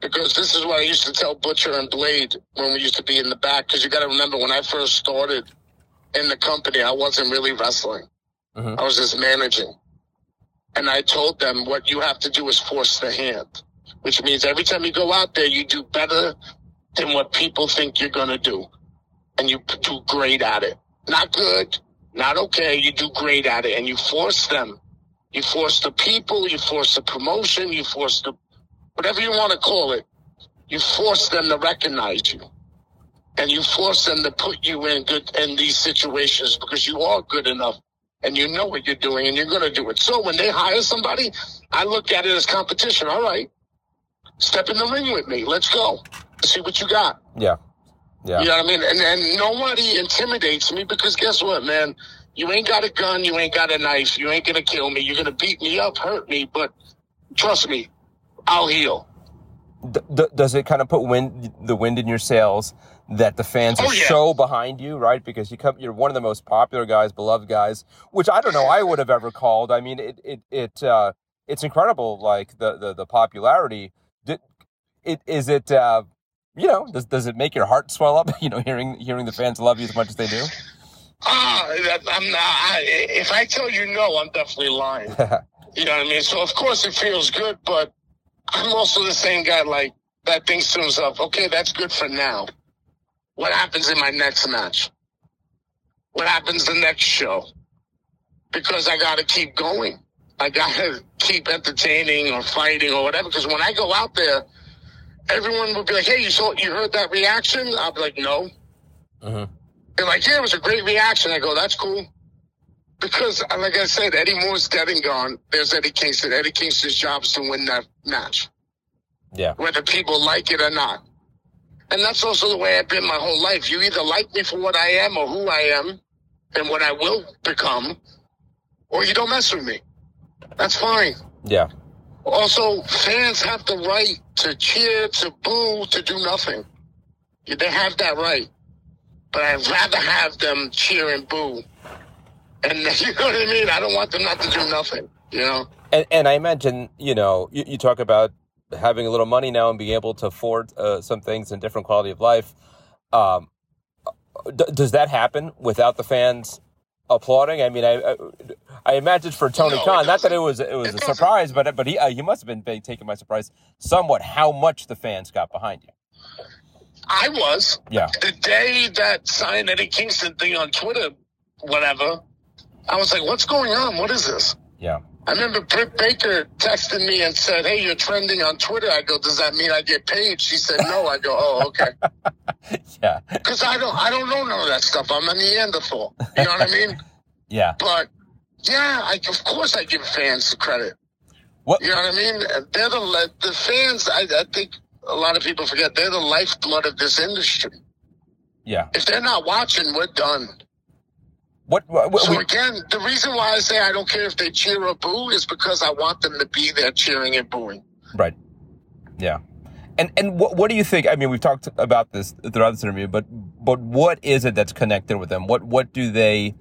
because this is what I used to tell Butcher and Blade when we used to be in the back. Because you got to remember, when I first started in the company, I wasn't really wrestling. Mhm. I was just managing. And I told them what you have to do is force the hand, which means every time you go out there, you do better than what people think you're going to do. And you do great at it. Not good, not okay. You do great at it and you force them. You force the people, you force the promotion, you force the whatever you want to call it. You force them to recognize you. And you force them to put you in good in these situations because you are good enough and you know what you're doing and you're gonna do it. So when they hire somebody, I look at it as competition. All right. Step in the ring with me. Let's go. See what you got. Yeah, yeah. You know what I mean? And and nobody intimidates me because guess what, man? You ain't got a gun, you ain't got a knife, you ain't gonna kill me, you're gonna beat me up, hurt me, but trust me, I'll heal. D- d- does it kind of put wind the wind in your sails that the fans Oh, are yeah. so behind you, right? Because you come, you're one of the most popular guys, beloved guys, which I don't know I would have ever called. I mean, it it it uh, it's incredible, like the the, the popularity. Did, it is it uh, you know does does it make your heart swell up? *laughs* You know, hearing hearing the fans love you as much as they do. Ah, I'm not. I, if I tell you no, I'm definitely lying. *laughs* You know what I mean? So of course it feels good, but I'm also the same guy like that thinks to himself, okay, that's good for now. What happens in my next match? What happens the next show? Because I gotta keep going. I gotta *laughs* keep entertaining or fighting or whatever. Because when I go out there, everyone will be like, "Hey, you saw, you heard that reaction?" I'll be like, "No." Mhm. They're like, "Yeah, it was a great reaction." I go, "That's cool." Because, like I said, Eddie Moore's dead and gone. There's Eddie Kingston. Eddie Kingston's job is to win that match, Yeah, whether people like it or not. And that's also the way I've been my whole life. You either like me for what I am or who I am and what I will become, or you don't mess with me. That's fine. yeah, Also, fans have the right to cheer, to boo, to do nothing. They have that right. But I'd rather have them cheer and boo. And *laughs* you know what I mean? I don't want them not to do nothing, you know? and and I imagine you know you, you talk about having a little money now and being able to afford uh, some things and different quality of life. Um, d- does that happen without the fans applauding? I mean, I I, I imagine for Tony No, Khan, not that it was it was It a surprise, but but he uh, he must have been taken by surprise somewhat how much the fans got behind you. I was. Yeah, The day that signed Eddie Kingston thing on Twitter, whatever, I was like, what's going on? What is this? yeah, I remember Britt Baker texted me and said, "Hey, you're trending on Twitter." I go, "Does that mean I get paid?" She said, "No." I go, "Oh, okay." *laughs* yeah, Because I don't, I don't know none of that stuff. I'm a Neanderthal. You know what I mean? *laughs* yeah. But yeah, I, of course I give fans the credit. What? You know what I mean? They're the the fans. I, I think a lot of people forget they're the lifeblood of this industry. Yeah. If they're not watching, we're done. What? what, So we, again, the reason why I say I don't care if they cheer or boo is because I want them to be there cheering and booing. Right. Yeah. And and what what do you think? I mean, we've talked about this throughout this interview, but but what is it that's connected with them? What what do they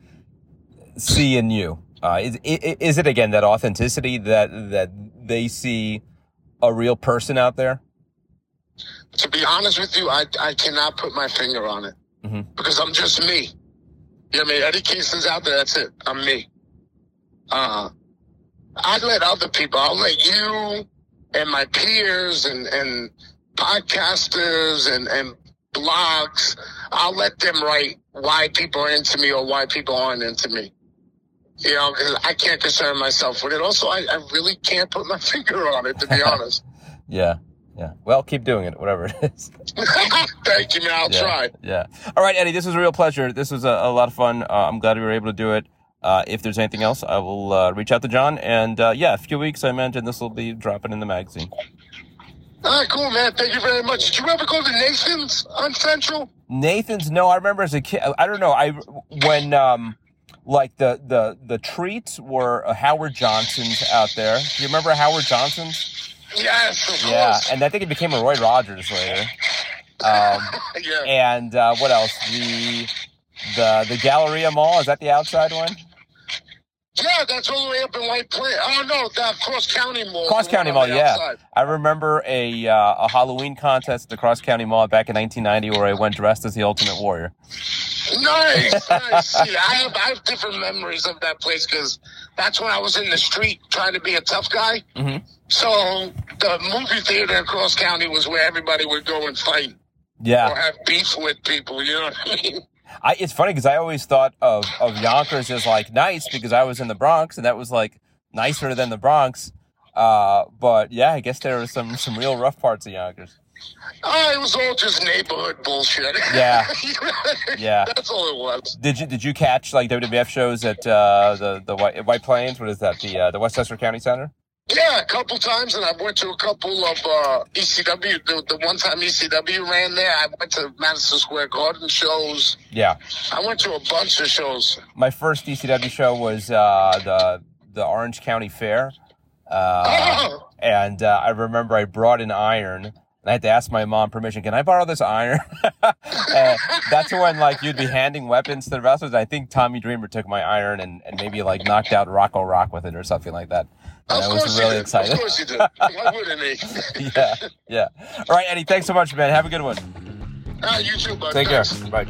see in you? Uh, is is it again that authenticity that that they see a real person out there? To be honest with you, I I cannot put my finger on it Mhm. because I'm just me. You know what I mean? Eddie Kingston's out there. That's it. I'm me. Uh, I let other people. I'll let you and my peers and and podcasters and and blogs. I'll let them write why people are into me or why people aren't into me. You know, 'cause I can't concern myself with it. Also, I, I really can't put my *laughs* finger on it, to be *laughs* honest. Yeah. Yeah. Well, keep doing it, whatever it is. *laughs* Thank you, man. I'll yeah. try. Yeah. All right, Eddie. This was a real pleasure. This was a, a lot of fun. Uh, I'm glad we were able to do it. Uh, if there's anything else, I will uh, reach out to Jon. And uh, yeah, a few weeks, I imagine this will be dropping in the magazine. All right, cool, man. Thank you very much. Did you ever go to Nathan's on Central? Nathan's. No, I remember as a kid. I don't know. I when um like the the the treats were uh, Howard Johnson's out there. Do you remember Howard Johnson's? Yes, Yeah, course. and I think it became a Roy Rogers later. Um, *laughs* yeah. and uh, what else? The the the Galleria Mall is that the outside one? Yeah, that's all the way up in White Plains. Oh no, the Cross County Mall. Cross County Mall, yeah. outside. I remember a uh, a Halloween contest at the Cross County Mall back in 1990 where I went dressed as the Ultimate Warrior. Nice, *laughs* nice. See, I have I have different memories of that place because that's when I was in the street trying to be a tough guy. Mhm. So the movie theater in Cross County was where everybody would go and fight Yeah, or have beef with people. You know what I mean? I, it's funny because I always thought of of Yonkers as like nice because I was in the Bronx and that was like nicer than the Bronx. Uh, but yeah, I guess there were some some real rough parts of Yonkers. Oh, it was all just neighborhood bullshit. *laughs* Yeah. Yeah. That's all it was. Did you did you catch like WWF shows at uh, the the White, White Plains? What is that? The uh, the Westchester County Center? Yeah, a couple times, and I went to a couple of uh, ECW. The, the one time ECW ran there, I went to Madison Square Garden shows. Yeah. I went to a bunch of shows. My first ECW show was uh, the the Orange County Fair, uh, Oh, and uh, I remember I brought an iron. And I had to ask my mom permission. Can I borrow this iron? *laughs* that's when like you'd be handing weapons to the wrestlers. I think Tommy Dreamer took my iron and, and maybe like knocked out Rocco Rock with it or something like that. And of I was course really excited. Of course you did. *laughs* Why wouldn't he? *laughs* yeah, yeah. All right, Eddie. Thanks so much, man. Have a good one. Ah, you too, bud. Take care. Bye.